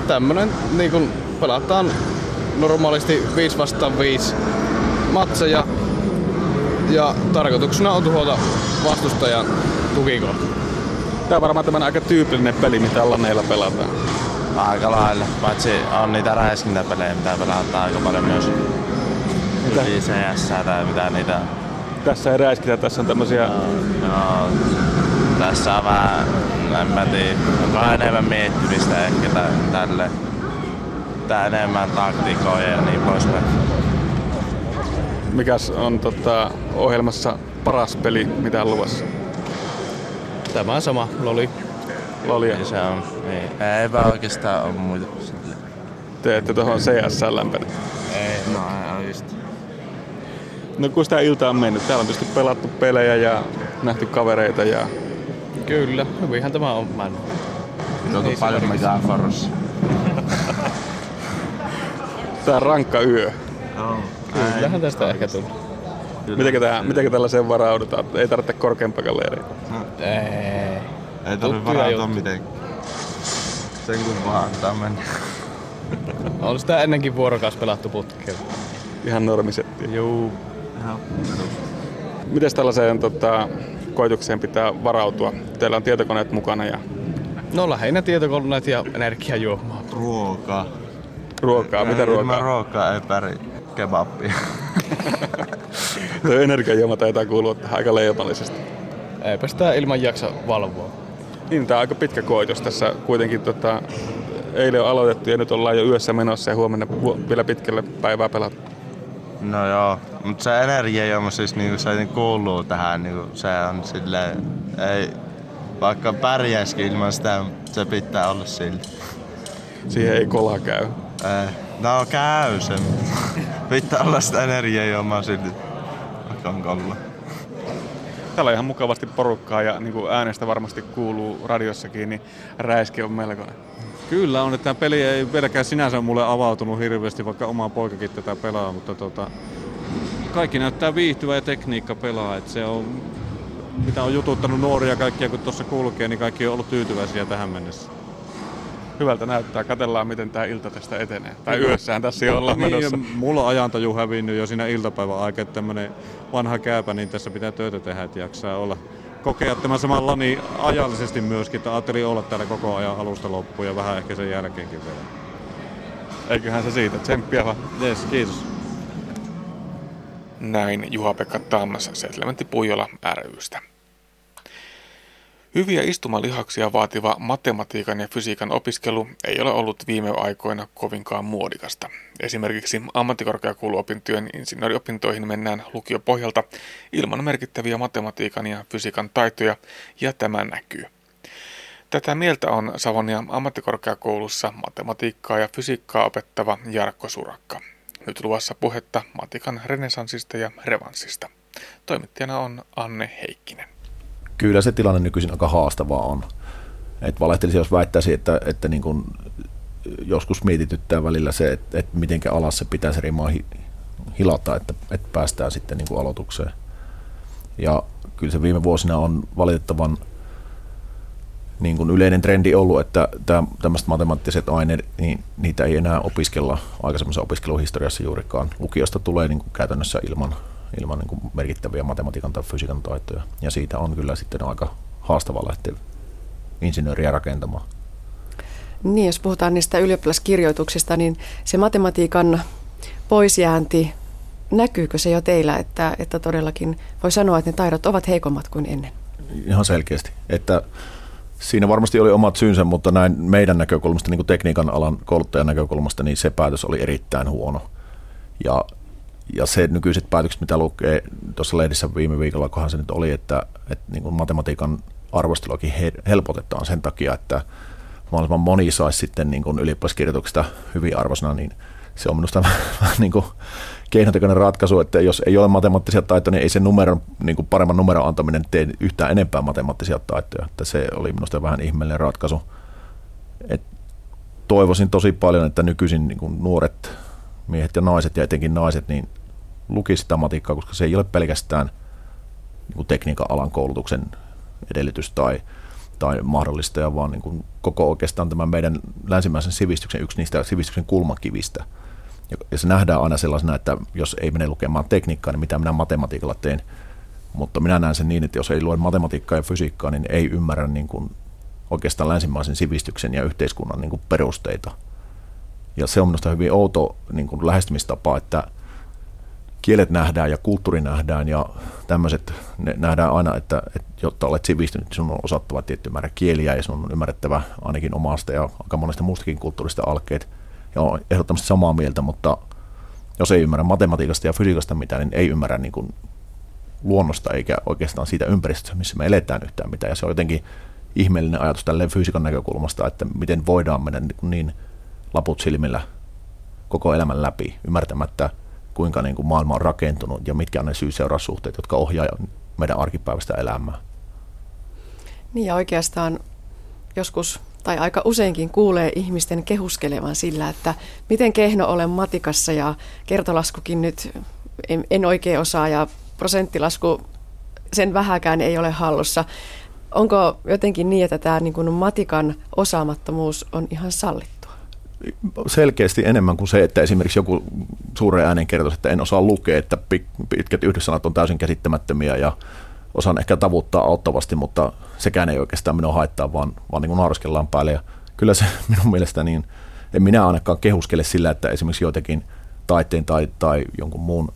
Speaker 12: tämmönen niin kun pelataan normaalisti 5 vastaan 5 matseja ja tarkoituksena on tuhota vastustajan tukikohta.
Speaker 11: Tää on varmaan tämän aika tyypillinen peli, mitä laneilla pelataan.
Speaker 13: Aika lailla, paitsi on niitä räiskintäpelejä, mitä pelataan aika paljon myös. Mitä? CS tai mitä niitä
Speaker 11: tässä ei räiskitä, tässä on tämmösiä... No,
Speaker 13: no, tässä on vähän, en mä tiedä, onko enemmän miettimistä ehkä tä, tälle. Tää enemmän taktikoja ja niin poispäin.
Speaker 11: Mikäs on tota, ohjelmassa paras peli, mitä on luvassa?
Speaker 12: Tämä on sama, Loli.
Speaker 13: Lolia. Niin se on, niin. Ei vaan oikeastaan ole muita.
Speaker 11: Te ette tuohon CS lämpenyt?
Speaker 13: Ei, no ei just.
Speaker 11: No kun sitä ilta on mennyt, täällä on tietysti pelattu pelejä ja nähty kavereita ja...
Speaker 12: Kyllä, hyvinhän tämä on mennyt.
Speaker 13: Tuotu paljon mitään Forossa.
Speaker 11: Tää on rankka yö.
Speaker 12: Oh. Kyllähän tästä ehkä tuli.
Speaker 11: Mitenkä, tää, mitenkä tällaiseen varaudutaan? Ei tarvitse korkeampaa leiriä.
Speaker 12: No, ei.
Speaker 13: Ei tarvitse varautua mitenkään. Sen kun vaan antaa mennä.
Speaker 12: On sitä ennenkin vuorokaus pelattu putkeen.
Speaker 11: Ihan normisetti.
Speaker 12: Joo.
Speaker 11: Miten tällaiseen tota, koitukseen pitää varautua? Teillä on tietokoneet mukana ja...
Speaker 12: No lähinnä tietokoneet ja energiajuomaa.
Speaker 13: Ruokaa.
Speaker 11: Ruokaa? Mitä ruokaa?
Speaker 13: Ilman ruokaa ei päri kebabia.
Speaker 11: Tuo energiajuoma taitaa kuulua aika leipallisesti.
Speaker 12: Eipä sitä ilman jaksa valvoa.
Speaker 11: Niin, tämä on aika pitkä koitos tässä kuitenkin. Tota, eilen on aloitettu ja nyt ollaan jo yössä menossa ja huomenna vielä pitkälle päivää pelata.
Speaker 13: No joo, mutta se energiajuoma siis niinku se kuuluu tähän, niinku se on silleen, ei, vaikka pärjäisikin ilman sitä, se pitää olla silti.
Speaker 11: Siihen ei kola käy.
Speaker 13: Ei. No käy se. pitää olla sitä energiajuomaa silti, vaikka on kolla.
Speaker 11: Täällä on ihan mukavasti porukkaa ja niin kuin äänestä varmasti kuuluu radiossakin, niin räiski on melkoinen.
Speaker 9: Kyllä on, että tämä peli ei pelkää sinänsä mulle avautunut hirveästi, vaikka oma poikakin tätä pelaa, mutta tota, kaikki näyttää viihtyvä ja tekniikka pelaa. Että se on, mitä on jututtanut nuoria kaikkia, kun tuossa kulkee, niin kaikki on ollut tyytyväisiä tähän mennessä.
Speaker 11: Hyvältä näyttää. Katellaan, miten tämä ilta tästä etenee. Tai yössähän tässä jo ollaan
Speaker 9: niin,
Speaker 11: menossa.
Speaker 9: Mulla on ajantaju hävinnyt jo siinä iltapäivän aikaa, että tämmönen vanha kääpä, niin tässä pitää töitä tehdä, että jaksaa olla kokea tämän saman lani ajallisesti myöskin, että ajattelin olla täällä koko ajan alusta loppuun ja vähän ehkä sen jälkeenkin vielä.
Speaker 11: Eiköhän se siitä, tsemppiä vaan.
Speaker 9: Yes, kiitos.
Speaker 2: Näin Juha-Pekka Tammas, Settlementti Pujola rystä. Hyviä istumalihaksia vaativa matematiikan ja fysiikan opiskelu ei ole ollut viime aikoina kovinkaan muodikasta. Esimerkiksi ammattikorkeakouluopintojen insinööriopintoihin mennään lukiopohjalta ilman merkittäviä matematiikan ja fysiikan taitoja, ja tämä näkyy. Tätä mieltä on Savonia ammattikorkeakoulussa matematiikkaa ja fysiikkaa opettava Jarkko Surakka. Nyt luvassa puhetta matikan renesanssista ja revanssista. Toimittajana on Anne Heikkinen.
Speaker 14: Kyllä se tilanne nykyisin aika haastavaa on. Et valehtelisi, jos väittäisi, että, että niin kun joskus mietityttää välillä se, että, että miten alas se pitää se hilata, että, että päästään sitten niin kuin aloitukseen. Ja kyllä se viime vuosina on valitettavan niin kuin yleinen trendi ollut, että tämmöiset matemaattiset aineet, niin niitä ei enää opiskella aikaisemmassa opiskeluhistoriassa juurikaan. Lukiosta tulee niin kuin käytännössä ilman, ilman niin kuin merkittäviä matematiikan tai fysiikan taitoja. Ja siitä on kyllä sitten aika haastavaa lähteä insinööriä rakentamaan.
Speaker 3: Niin, jos puhutaan niistä ylioppilaskirjoituksista, niin se matematiikan poisjäänti, näkyykö se jo teillä, että, että todellakin voi sanoa, että ne taidot ovat heikommat kuin ennen?
Speaker 14: Ihan selkeästi. Että siinä varmasti oli omat syynsä, mutta näin meidän näkökulmasta, niin kuin tekniikan alan kouluttajan näkökulmasta, niin se päätös oli erittäin huono. Ja, ja se nykyiset päätökset, mitä lukee tuossa lehdissä viime viikolla, kohan se nyt oli, että, että niin kuin matematiikan arvosteluakin helpotetaan sen takia, että mahdollisimman moni saisi sitten niin kuin ylioppilaskirjoituksesta hyvin arvosana, niin se on minusta vähän niin kuin keinotekoinen ratkaisu, että jos ei ole matemaattisia taitoja, niin ei se numeron, niin kuin paremman numeron antaminen tee yhtään enempää matemaattisia taitoja. Että se oli minusta vähän ihmeellinen ratkaisu. Et toivoisin tosi paljon, että nykyisin niin kuin nuoret miehet ja naiset ja etenkin naiset niin lukisivat sitä matikkaa, koska se ei ole pelkästään niin tekniikan alan koulutuksen edellytys tai, tai mahdollista, vaan niin kuin koko oikeastaan tämän meidän länsimäisen sivistyksen yksi niistä sivistyksen kulmakivistä. Ja se nähdään aina sellaisena, että jos ei mene lukemaan tekniikkaa, niin mitä minä matematiikalla teen. Mutta minä näen sen niin, että jos ei lue matematiikkaa ja fysiikkaa, niin ei ymmärrä niin kuin oikeastaan länsimaisen sivistyksen ja yhteiskunnan niin kuin perusteita. Ja se on minusta hyvin outo niin kuin lähestymistapa, että – kielet nähdään ja kulttuuri nähdään ja tämmöiset ne nähdään aina, että, että jotta olet sivistynyt, niin sun on osattava tietty määrä kieliä ja sun on ymmärrettävä ainakin omasta ja aika monesta muustakin kulttuurista alkeet. Ja on ehdottomasti samaa mieltä, mutta jos ei ymmärrä matematiikasta ja fysiikasta mitään, niin ei ymmärrä niin kuin luonnosta eikä oikeastaan siitä ympäristöstä, missä me eletään yhtään mitään. Ja se on jotenkin ihmeellinen ajatus tälleen fysiikan näkökulmasta, että miten voidaan mennä niin, niin laput silmillä koko elämän läpi, ymmärtämättä kuinka niin kuin maailma on rakentunut ja mitkä on ne syy-seuraussuhteet, jotka ohjaa meidän arkipäiväistä elämää.
Speaker 3: Niin ja oikeastaan joskus tai aika useinkin kuulee ihmisten kehuskelevan sillä, että miten kehno olen matikassa ja kertolaskukin nyt en, en oikein osaa ja prosenttilasku sen vähäkään ei ole hallussa. Onko jotenkin niin, että tämä niin kuin matikan osaamattomuus on ihan sallittu?
Speaker 14: Selkeästi enemmän kuin se, että esimerkiksi joku suuren äänen kertoisi, että en osaa lukea, että pitkät yhdyssanat on täysin käsittämättömiä ja osaan ehkä tavoittaa auttavasti, mutta sekään ei oikeastaan minua haittaa, vaan, vaan niin kuin narskellaan päälle. Ja kyllä se minun mielestä niin, en minä ainakaan kehuskele sillä, että esimerkiksi joitakin taiteen tai, tai jonkun muun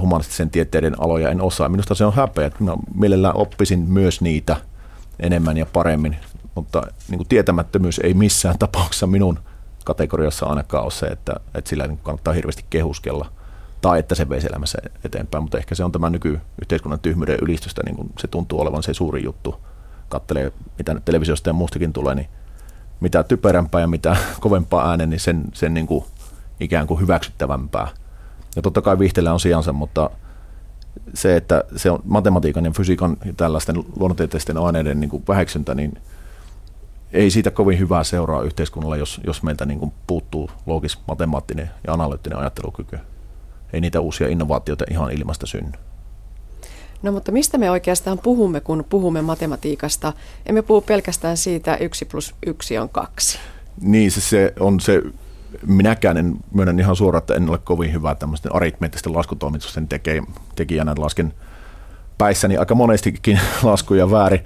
Speaker 14: humanistisen tieteiden aloja en osaa. Minusta se on häpeä, minä mielellään oppisin myös niitä enemmän ja paremmin, mutta niin kuin tietämättömyys ei missään tapauksessa minun kategoriassa ainakaan ole se, että, että sillä niin kannattaa hirveästi kehuskella tai että se veisi elämässä eteenpäin, mutta ehkä se on tämä nykyyhteiskunnan tyhmyyden ylistystä, niin kuin se tuntuu olevan se suuri juttu. Kattelee, mitä nyt televisiosta ja muustakin tulee, niin mitä typerämpää ja mitä kovempaa äänen, niin sen, sen niin kuin ikään kuin hyväksyttävämpää. Ja totta kai viihteellä on sijansa, mutta se, että se on matematiikan ja fysiikan ja tällaisten luonnontieteisten aineiden niin kuin väheksyntä, niin ei siitä kovin hyvää seuraa yhteiskunnalle, jos, jos meiltä niin kuin puuttuu loogis, matemaattinen ja analyyttinen ajattelukyky. Ei niitä uusia innovaatioita ihan ilmasta synny.
Speaker 3: No mutta mistä me oikeastaan puhumme, kun puhumme matematiikasta? Emme puhu pelkästään siitä, yksi plus yksi on kaksi.
Speaker 14: Niin, se, se on se, minäkään en myönnän ihan suoraan, että en ole kovin hyvä tämmöisten aritmeettisten laskutoimitusten tekijänä. Lasken päissäni aika monestikin laskuja väärin.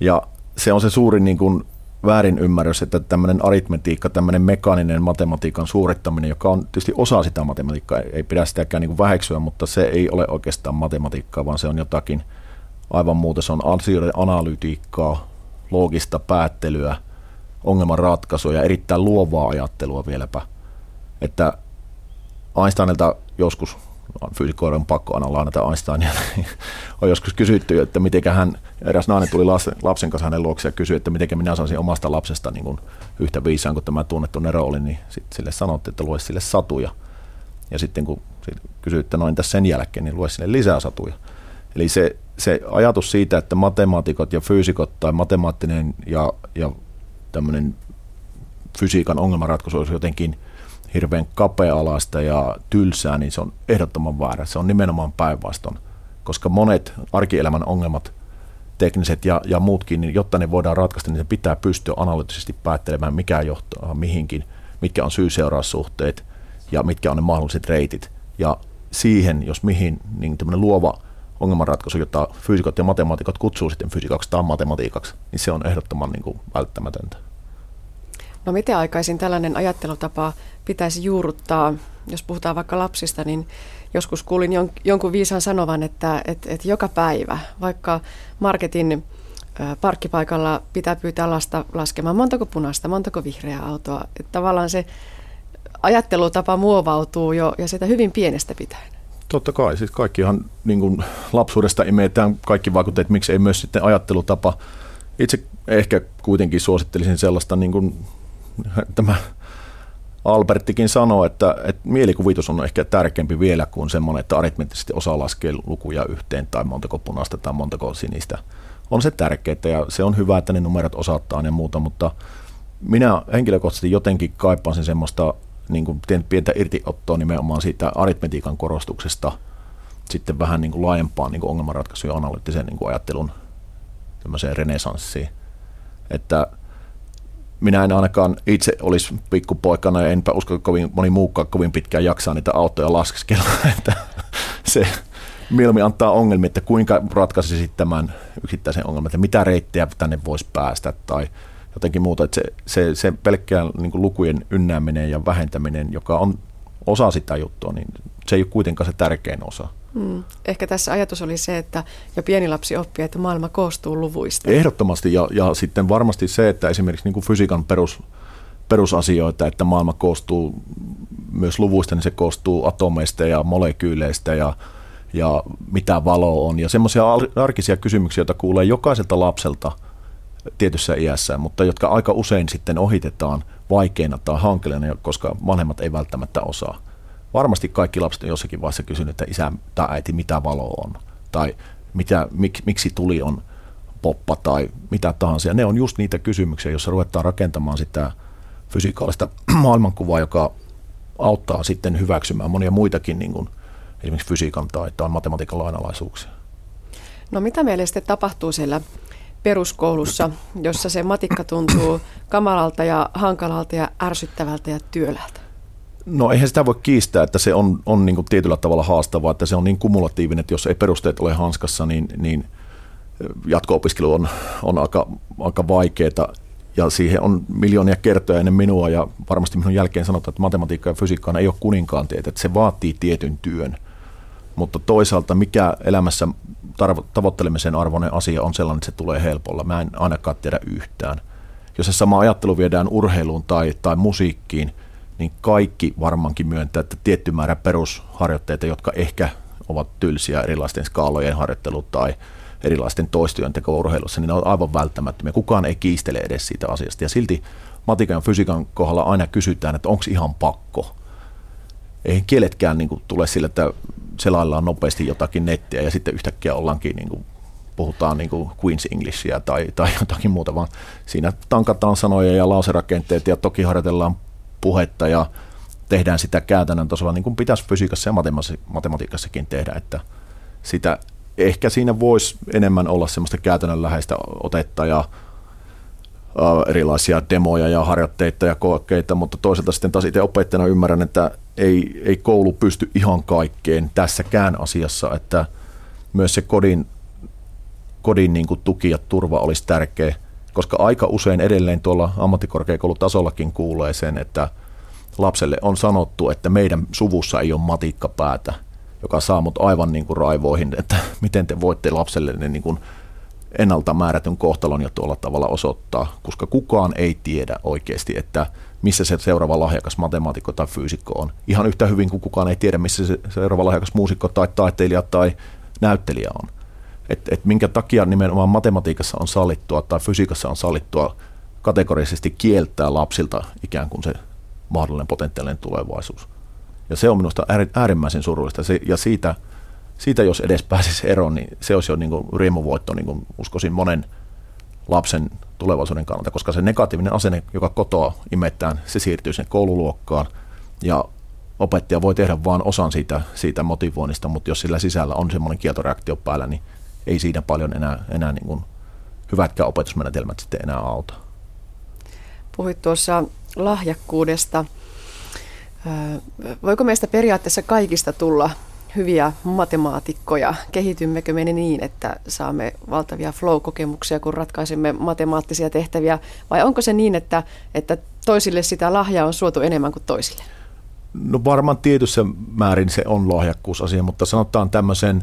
Speaker 14: Ja se on se suurin niin kuin väärinymmärrys, että tämmöinen aritmetiikka, tämmöinen mekaaninen matematiikan suorittaminen, joka on tietysti osa sitä matematiikkaa, ei pidä sitäkään niin kuin väheksyä, mutta se ei ole oikeastaan matematiikkaa, vaan se on jotakin aivan muuta. Se on asioiden analytiikkaa, loogista päättelyä, ongelman ratkaisua ja erittäin luovaa ajattelua vieläpä. Että Einsteinilta joskus fyysikoiden pakko aina lainata Einsteinia, on joskus kysytty, että miten hän, eräs nainen tuli lapsen kanssa hänen luokse ja kysyi, että miten minä saisin omasta lapsesta niin kuin yhtä viisaan kuin tämä tunnettu Nero oli, niin sitten sille sanottiin, että lue sille satuja. Ja sitten kun kysyy, että noin tässä sen jälkeen, niin lue sinne lisää satuja. Eli se, se ajatus siitä, että matemaatikot ja fyysikot tai matemaattinen ja, ja tämmöinen fysiikan ongelmanratkaisu olisi jotenkin hirveän kapea-alaista ja tylsää, niin se on ehdottoman väärä. Se on nimenomaan päinvastoin, koska monet arkielämän ongelmat, tekniset ja, ja muutkin, niin jotta ne voidaan ratkaista, niin se pitää pystyä analyyttisesti päättelemään, mikä johtaa mihinkin, mitkä on syy-seuraussuhteet ja mitkä on ne mahdolliset reitit. Ja siihen, jos mihin, niin tämmöinen luova ongelmanratkaisu, jota fyysikot ja matemaatikot kutsuu sitten fysiikaksi tai matematiikaksi, niin se on ehdottoman niin kuin välttämätöntä.
Speaker 3: No miten aikaisin tällainen ajattelutapa pitäisi juurruttaa, jos puhutaan vaikka lapsista, niin joskus kuulin jonkun viisaan sanovan, että, että, että joka päivä, vaikka marketin parkkipaikalla pitää pyytää lasta laskemaan montako punaista, montako vihreää autoa. Että tavallaan se ajattelutapa muovautuu jo ja sitä hyvin pienestä pitäen.
Speaker 14: Totta kai, siis kaikkihan niin kuin lapsuudesta imetään kaikki vaikutteet, miksi ei myös sitten ajattelutapa. Itse ehkä kuitenkin suosittelisin sellaista, niin kuin tämä Alberttikin sanoi, että, että mielikuvitus on ehkä tärkeämpi vielä kuin semmoinen, että aritmeettisesti osaa laskea lukuja yhteen tai montako punaista tai montako sinistä. On se tärkeää ja se on hyvä, että ne numerot osataan ja muuta, mutta minä henkilökohtaisesti jotenkin kaipaisin semmoista niin kuin pientä irtiottoa nimenomaan siitä aritmetiikan korostuksesta sitten vähän niin kuin laajempaan niin kuin ongelmanratkaisu- ja analyyttisen niin ajattelun renesanssiin. Että minä en ainakaan itse olisi pikkupoikana ja enpä usko, kovin moni muukaan kovin pitkään jaksaa niitä autoja laskeskella, että se mieluummin antaa ongelmia, että kuinka ratkaisisi tämän yksittäisen ongelman, että mitä reittejä tänne voisi päästä tai jotenkin muuta, että se, se, se pelkkään niin lukujen ynnääminen ja vähentäminen, joka on osa sitä juttua, niin se ei ole kuitenkaan se tärkein osa.
Speaker 3: Hmm. Ehkä tässä ajatus oli se, että jo pieni lapsi oppii, että maailma koostuu luvuista.
Speaker 14: Ehdottomasti, ja, ja sitten varmasti se, että esimerkiksi niin kuin fysiikan perus, perusasioita, että maailma koostuu myös luvuista, niin se koostuu atomeista ja molekyyleistä ja, ja mitä valo on. Ja semmoisia arkisia kysymyksiä, joita kuulee jokaiselta lapselta tietyssä iässä, mutta jotka aika usein sitten ohitetaan vaikeina tai hankeleina, koska vanhemmat ei välttämättä osaa varmasti kaikki lapset on jossakin vaiheessa kysynyt, että isä tai äiti, mitä valo on, tai mitä, mik, miksi tuli on poppa tai mitä tahansa. Ja ne on just niitä kysymyksiä, joissa ruvetaan rakentamaan sitä fysikaalista maailmankuvaa, joka auttaa sitten hyväksymään monia muitakin niin kuin esimerkiksi fysiikan tai, tai matematiikan lainalaisuuksia.
Speaker 3: No mitä meille sitten tapahtuu siellä peruskoulussa, jossa se matikka tuntuu kamalalta ja hankalalta ja ärsyttävältä ja työläältä?
Speaker 14: No eihän sitä voi kiistää, että se on, on niin kuin tietyllä tavalla haastavaa, että se on niin kumulatiivinen, että jos ei perusteet ole hanskassa, niin, niin jatko-opiskelu on, on aika, aika vaikeaa ja siihen on miljoonia kertoja ennen minua ja varmasti minun jälkeen sanotaan, että matematiikka ja fysiikka ei ole kuninkaan tietä, että se vaatii tietyn työn. Mutta toisaalta mikä elämässä tavoittelemisen arvoinen asia on sellainen, että se tulee helpolla. Mä en ainakaan tiedä yhtään. Jos se sama ajattelu viedään urheiluun tai, tai musiikkiin – niin kaikki varmaankin myöntää, että tietty määrä perusharjoitteita, jotka ehkä ovat tylsiä erilaisten skaalojen harjoittelu tai erilaisten toistojen teko urheilussa, niin ne on aivan välttämättömiä. Kukaan ei kiistele edes siitä asiasta. Ja silti matikan ja fysiikan kohdalla aina kysytään, että onko ihan pakko. Ei kieletkään niin kuin, tule sille, että selaillaan nopeasti jotakin nettiä ja sitten yhtäkkiä ollaankin niin kuin, puhutaan niin kuin Queen's Englishia tai, tai jotakin muuta, vaan siinä tankataan sanoja ja lauserakenteet ja toki harjoitellaan puhetta ja tehdään sitä käytännön tasolla, niin kuin pitäisi fysiikassa ja matematiikassakin tehdä, että sitä ehkä siinä voisi enemmän olla semmoista käytännönläheistä otetta ja erilaisia demoja ja harjoitteita ja kokeita, mutta toisaalta sitten taas itse opettajana ymmärrän, että ei, ei koulu pysty ihan kaikkeen tässäkään asiassa, että myös se kodin, kodin niin kuin tuki ja turva olisi tärkeä koska aika usein edelleen tuolla ammattikorkeakoulutasollakin kuulee sen, että lapselle on sanottu, että meidän suvussa ei ole matikkapäätä, joka saa mut aivan niin kuin raivoihin, että miten te voitte lapselle ne niin kuin ennalta määrätyn kohtalon jo tuolla tavalla osoittaa, koska kukaan ei tiedä oikeasti, että missä se seuraava lahjakas matemaatikko tai fyysikko on. Ihan yhtä hyvin kuin kukaan ei tiedä, missä se seuraava lahjakas muusikko tai taiteilija tai näyttelijä on että et minkä takia nimenomaan matematiikassa on sallittua tai fysiikassa on sallittua kategorisesti kieltää lapsilta ikään kuin se mahdollinen potentiaalinen tulevaisuus. Ja se on minusta äärimmäisen surullista. Se, ja siitä, siitä, jos edes pääsisi eroon, niin se olisi jo niin kuin riemuvoitto, niin kuin uskoisin monen lapsen tulevaisuuden kannalta, koska se negatiivinen asenne, joka kotoa imettään, se siirtyy sen koululuokkaan ja opettaja voi tehdä vain osan siitä, siitä motivoinnista, mutta jos sillä sisällä on semmoinen kieltoreaktio päällä, niin ei siinä paljon enää, enää niin kuin hyvätkään opetusmenetelmät sitten enää auta.
Speaker 3: Puhuit tuossa lahjakkuudesta. Voiko meistä periaatteessa kaikista tulla hyviä matemaatikkoja? Kehitymmekö me niin, että saamme valtavia flow-kokemuksia, kun ratkaisemme matemaattisia tehtäviä? Vai onko se niin, että, että toisille sitä lahjaa on suotu enemmän kuin toisille?
Speaker 14: No varmaan tietyssä määrin se on lahjakkuusasia, mutta sanotaan tämmöisen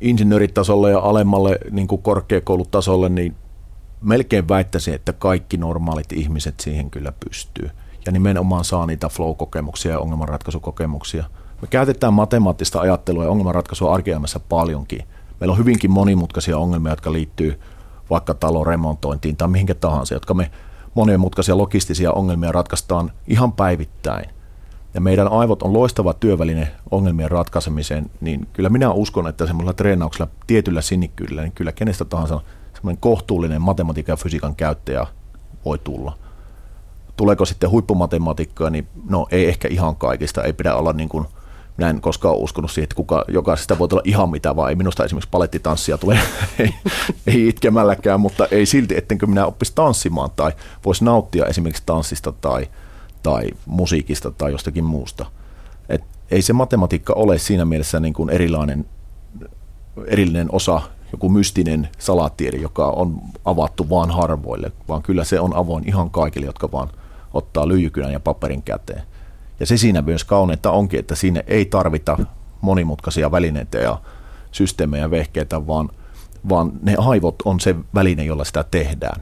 Speaker 14: insinööritasolle ja alemmalle niin kuin korkeakoulutasolle, niin melkein väittäisin, että kaikki normaalit ihmiset siihen kyllä pystyy. Ja nimenomaan saa niitä flow-kokemuksia ja ongelmanratkaisukokemuksia. Me käytetään matemaattista ajattelua ja ongelmanratkaisua arkielämässä paljonkin. Meillä on hyvinkin monimutkaisia ongelmia, jotka liittyy vaikka talon remontointiin tai mihinkä tahansa, jotka me monimutkaisia logistisia ongelmia ratkaistaan ihan päivittäin ja meidän aivot on loistava työväline ongelmien ratkaisemiseen, niin kyllä minä uskon, että semmoisella treenauksella, tietyllä sinnikkyydellä, niin kyllä kenestä tahansa semmoinen kohtuullinen matematiikan ja fysiikan käyttäjä voi tulla. Tuleeko sitten huippumatematiikkaa, niin no ei ehkä ihan kaikista, ei pidä olla niin kuin, minä en koskaan uskonut siihen, että kuka, jokaisesta voi tulla ihan mitä vaan. Ei minusta esimerkiksi palettitanssia tule, ei, ei itkemälläkään, mutta ei silti, ettenkö minä oppisi tanssimaan tai voisi nauttia esimerkiksi tanssista tai, tai musiikista tai jostakin muusta. Et ei se matematiikka ole siinä mielessä niin kuin erilainen, erillinen osa, joku mystinen salatiede, joka on avattu vaan harvoille, vaan kyllä se on avoin ihan kaikille, jotka vaan ottaa lyijykynän ja paperin käteen. Ja se siinä myös kauneita onkin, että siinä ei tarvita monimutkaisia välineitä ja systeemejä ja vehkeitä, vaan, vaan ne aivot on se väline, jolla sitä tehdään.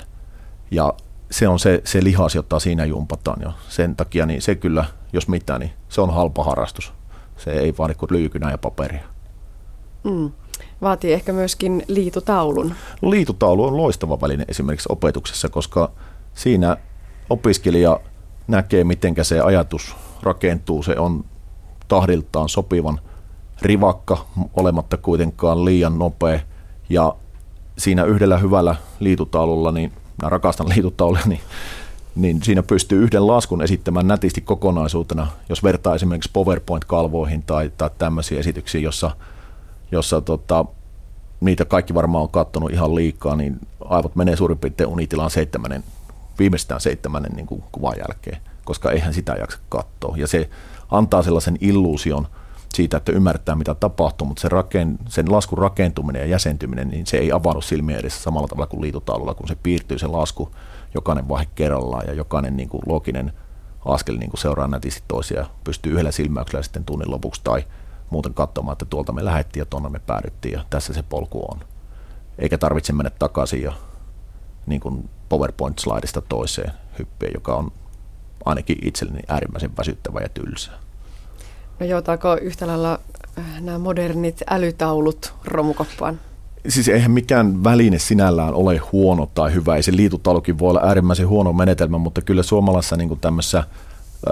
Speaker 14: Ja se on se, se lihas, jota siinä jumpataan jo. Sen takia niin se kyllä, jos mitään, niin se on halpa harrastus. Se ei vaadi kuin lyykynä ja paperia.
Speaker 3: Mm. Vaatii ehkä myöskin liitutaulun.
Speaker 14: Liitutaulu on loistava väline esimerkiksi opetuksessa, koska siinä opiskelija näkee, miten se ajatus rakentuu. Se on tahdiltaan sopivan rivakka, olematta kuitenkaan liian nopea. Ja siinä yhdellä hyvällä liitutaululla niin mä rakastan liitutauluja, niin, niin siinä pystyy yhden laskun esittämään nätisti kokonaisuutena, jos vertaa esimerkiksi PowerPoint-kalvoihin tai, tai tämmöisiä esityksiä, jossa, jossa tota, niitä kaikki varmaan on katsonut ihan liikaa, niin aivot menee suurin piirtein unitilaan seitsemännen, viimeistään seitsemännen niin kuin kuvan jälkeen, koska eihän sitä jaksa katsoa. Ja se antaa sellaisen illuusion, siitä, että ymmärtää, mitä tapahtuu, mutta se raken, sen laskun rakentuminen ja jäsentyminen, niin se ei avannut silmiä edessä samalla tavalla kuin liitutaululla, kun se piirtyy se lasku jokainen vaihe kerrallaan ja jokainen niin kuin looginen askel niin kuin seuraa nätisti toisia pystyy yhdellä silmäyksellä sitten tunnin lopuksi tai muuten katsomaan, että tuolta me lähdettiin ja tuonne me päädyttiin ja tässä se polku on. Eikä tarvitse mennä takaisin ja niin kuin PowerPoint-slaidista toiseen hyppyyn, joka on ainakin itselleni äärimmäisen väsyttävä ja tylsää.
Speaker 3: No joutaako yhtä lailla äh, nämä modernit älytaulut romukoppaan?
Speaker 14: Siis eihän mikään väline sinällään ole huono tai hyvä. Ei se liitutaulukin voi olla äärimmäisen huono menetelmä, mutta kyllä suomalaisessa niin tämmöisessä äh,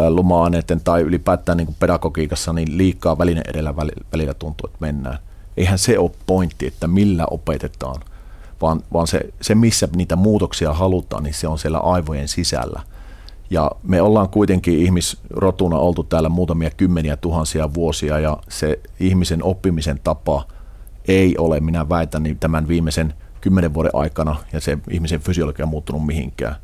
Speaker 14: luma-aineiden tai ylipäätään niin pedagogiikassa niin liikaa väline edellä välillä tuntuu, että mennään. Eihän se ole pointti, että millä opetetaan, vaan, vaan se, se, missä niitä muutoksia halutaan, niin se on siellä aivojen sisällä – ja me ollaan kuitenkin ihmisrotuna oltu täällä muutamia kymmeniä tuhansia vuosia ja se ihmisen oppimisen tapa ei ole, minä väitän, niin tämän viimeisen kymmenen vuoden aikana ja se ihmisen fysiologia muuttunut mihinkään.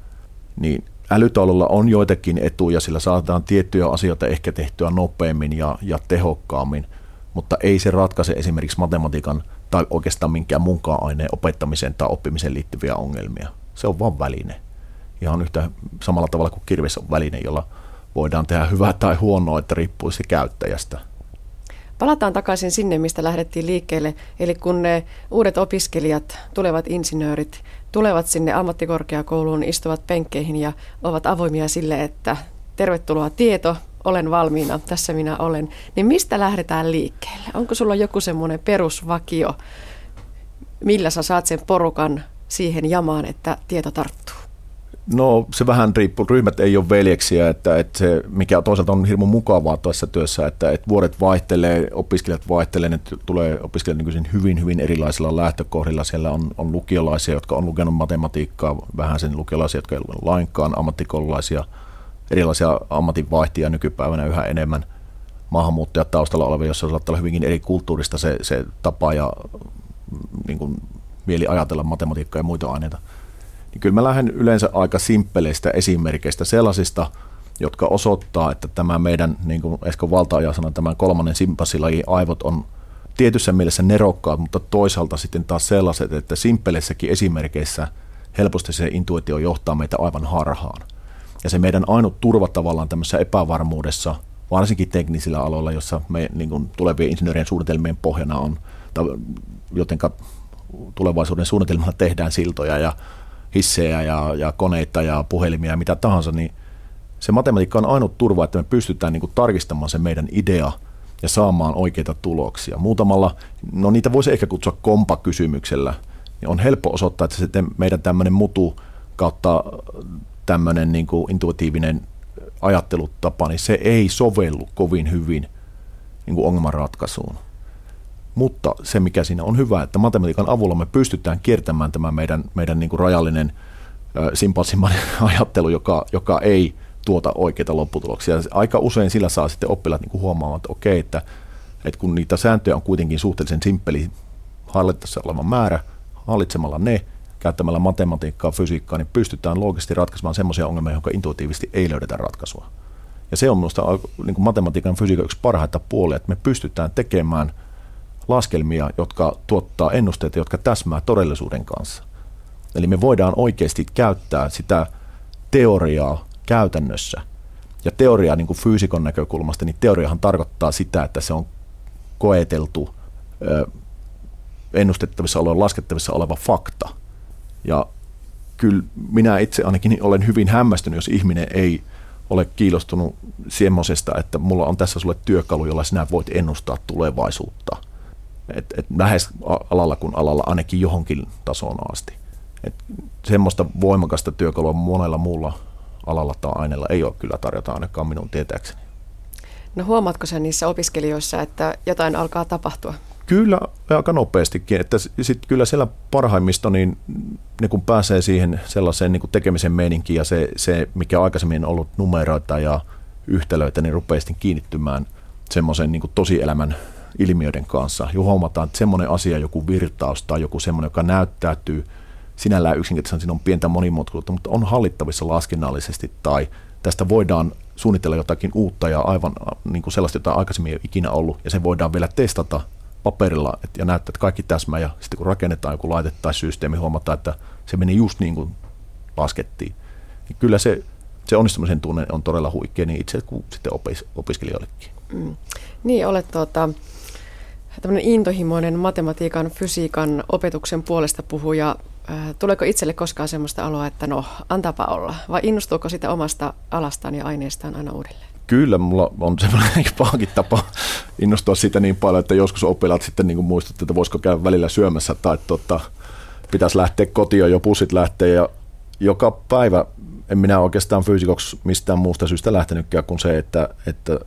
Speaker 14: Niin älytaululla on joitakin etuja, sillä saadaan tiettyjä asioita ehkä tehtyä nopeammin ja, ja tehokkaammin, mutta ei se ratkaise esimerkiksi matematiikan tai oikeastaan minkään muunkaan aineen opettamiseen tai oppimiseen liittyviä ongelmia. Se on vain väline ihan yhtä samalla tavalla kuin kirves on väline, jolla voidaan tehdä hyvää tai huonoa, että riippuu se käyttäjästä.
Speaker 3: Palataan takaisin sinne, mistä lähdettiin liikkeelle. Eli kun ne uudet opiskelijat, tulevat insinöörit, tulevat sinne ammattikorkeakouluun, istuvat penkkeihin ja ovat avoimia sille, että tervetuloa tieto, olen valmiina, tässä minä olen. Niin mistä lähdetään liikkeelle? Onko sulla joku semmoinen perusvakio, millä sä saat sen porukan siihen jamaan, että tieto tarttuu?
Speaker 14: No se vähän riippuu, ryhmät ei ole veljeksiä, että, että se, mikä toisaalta on hirmu mukavaa tuossa työssä, että, että vuodet vaihtelee, opiskelijat vaihtelee, ne tulee opiskelijat nykyisin hyvin, hyvin erilaisilla lähtökohdilla. Siellä on, on lukiolaisia, jotka on lukenut matematiikkaa, vähän sen lukiolaisia, jotka ei lukenut lainkaan, ammattikoululaisia, erilaisia ammatinvaihtia nykypäivänä yhä enemmän. Maahanmuuttajat taustalla olevia, jossa saattaa olla hyvinkin eri kulttuurista se, se tapa ja niin kuin, mieli ajatella matematiikkaa ja muita aineita niin kyllä mä lähden yleensä aika simppeleistä esimerkkeistä sellaisista, jotka osoittaa, että tämä meidän, niin kuin Esko Valtaaja sanoi, tämän kolmannen simpassilajin aivot on tietyssä mielessä nerokkaat, mutta toisaalta sitten taas sellaiset, että simppeleissäkin esimerkkeissä helposti se intuitio johtaa meitä aivan harhaan. Ja se meidän ainut turva tavallaan tämmöisessä epävarmuudessa, varsinkin teknisillä aloilla, jossa me niin kuin tulevien insinöörien suunnitelmien pohjana on, jotenka tulevaisuuden suunnitelmalla tehdään siltoja ja hissejä ja, ja koneita ja puhelimia ja mitä tahansa, niin se matematiikka on ainut turva, että me pystytään niin kuin tarkistamaan se meidän idea ja saamaan oikeita tuloksia. Muutamalla, no niitä voisi ehkä kutsua kompakysymyksellä, niin on helppo osoittaa, että se meidän tämmöinen mutu kautta tämmöinen niin kuin intuitiivinen ajattelutapa, niin se ei sovellu kovin hyvin niin kuin ongelmanratkaisuun. Mutta se, mikä siinä on hyvä, että matematiikan avulla me pystytään kiertämään tämä meidän, meidän niin kuin rajallinen simpalsimainen ajattelu, joka, joka ei tuota oikeita lopputuloksia. Aika usein sillä saa sitten oppilaat niin kuin huomaamaan, että okei, että, että kun niitä sääntöjä on kuitenkin suhteellisen simppeli hallittavassa oleva määrä, hallitsemalla ne, käyttämällä matematiikkaa, fysiikkaa, niin pystytään loogisesti ratkaisemaan sellaisia ongelmia, jotka intuitiivisesti ei löydetä ratkaisua. Ja se on minusta niin kuin matematiikan fysiikan yksi parhaita puolia, että me pystytään tekemään – laskelmia, jotka tuottaa ennusteita, jotka täsmää todellisuuden kanssa. Eli me voidaan oikeasti käyttää sitä teoriaa käytännössä. Ja teoria niin kuin fyysikon näkökulmasta, niin teoriahan tarkoittaa sitä, että se on koeteltu, ennustettavissa oleva, laskettavissa oleva fakta. Ja kyllä minä itse ainakin olen hyvin hämmästynyt, jos ihminen ei ole kiinnostunut semmoisesta, että mulla on tässä sulle työkalu, jolla sinä voit ennustaa tulevaisuutta – et, et lähes alalla kuin alalla ainakin johonkin tasoon asti. Et semmoista voimakasta työkalua monella muulla alalla tai aineella ei ole kyllä tarjota ainakaan minun tietääkseni.
Speaker 3: No huomaatko sen niissä opiskelijoissa, että jotain alkaa tapahtua?
Speaker 14: Kyllä, aika nopeastikin. Että sit kyllä siellä parhaimmista, niin ne kun pääsee siihen sellaiseen niin tekemisen meininkiin ja se, se, mikä aikaisemmin on ollut numeroita ja yhtälöitä, niin rupeaa sitten kiinnittymään semmoisen niin tosielämän ilmiöiden kanssa. Jo huomataan, että semmoinen asia, joku virtaus tai joku semmoinen, joka näyttäytyy sinällään yksinkertaisesti, siinä on pientä monimutkaisuutta, mutta on hallittavissa laskennallisesti tai tästä voidaan suunnitella jotakin uutta ja aivan niin kuin sellaista, jota aikaisemmin ei ole ikinä ollut, ja se voidaan vielä testata paperilla ja näyttää, että kaikki täsmää, ja sitten kun rakennetaan joku laite tai systeemi, huomataan, että se meni just niin kuin laskettiin. Niin kyllä se, se onnistumisen tunne on todella huikea niin itse kuin sitten opis, opiskelijoillekin. Mm.
Speaker 3: Niin, olet tuota, tämmöinen intohimoinen matematiikan, fysiikan, opetuksen puolesta puhuja. Äh, tuleeko itselle koskaan sellaista aloa, että no, antapa olla? Vai innostuuko sitä omasta alastaan ja aineestaan aina uudelleen?
Speaker 14: Kyllä, mulla on semmoinen pahakin tapa innostua siitä niin paljon, että joskus oppilaat sitten niin muistuttavat, että voisiko käydä välillä syömässä tai tota, pitäisi lähteä kotiin jo pussit lähtee ja joka päivä en minä oikeastaan fyysikoksi mistään muusta syystä lähtenytkään kuin se, että, että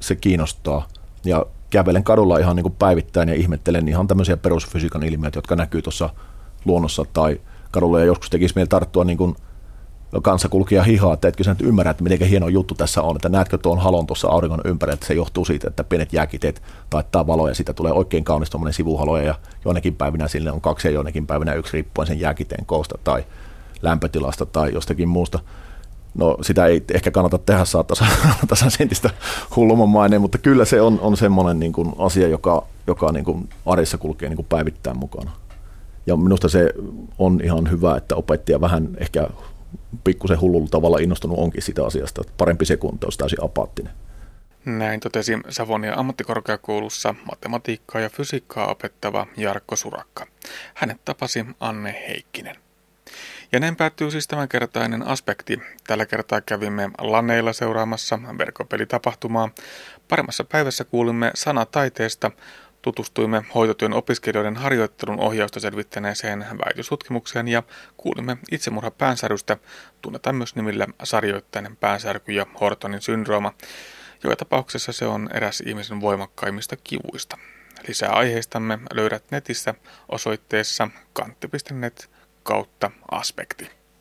Speaker 14: se kiinnostaa. Ja kävelen kadulla ihan niin kuin päivittäin ja ihmettelen ihan tämmöisiä perusfysiikan ilmiöitä, jotka näkyy tuossa luonnossa tai kadulla ja joskus tekisi mieli tarttua niin kuin kanssakulkija hihaa, että etkö sä nyt ymmärrä, että miten hieno juttu tässä on, että näetkö tuon halon tuossa auringon ympärillä, että se johtuu siitä, että pienet jääkiteet taittaa valoja, siitä tulee oikein kaunis tuommoinen sivuhalo ja joinakin päivinä sille on kaksi ja joinakin päivinä yksi riippuen sen jääkiteen koosta tai lämpötilasta tai jostakin muusta. No sitä ei ehkä kannata tehdä, saattaa tasan sentistä hullumman maineen, mutta kyllä se on, on semmoinen niin kuin asia, joka, joka niin kuin arjessa kulkee niin kuin päivittäin mukana. Ja minusta se on ihan hyvä, että opettaja vähän ehkä pikkusen hullulla tavalla innostunut onkin sitä asiasta. Parempi se kuin olisi täysin apaattinen.
Speaker 2: Näin totesi Savonia ammattikorkeakoulussa matematiikkaa ja fysiikkaa opettava Jarkko Surakka. Hänet tapasi Anne Heikkinen. Ja näin päättyy siis tämänkertainen aspekti. Tällä kertaa kävimme Laneilla seuraamassa verkkopelitapahtumaa. Paremmassa päivässä kuulimme sanataiteesta Tutustuimme hoitotyön opiskelijoiden harjoittelun ohjausta selvittäneeseen väitöstutkimukseen ja kuulimme itsemurha päänsärystä, tunnetaan myös nimillä sarjoittainen päänsärky ja Hortonin syndrooma. Joka tapauksessa se on eräs ihmisen voimakkaimmista kivuista. Lisää aiheistamme löydät netistä osoitteessa kantti.net kautta aspekti.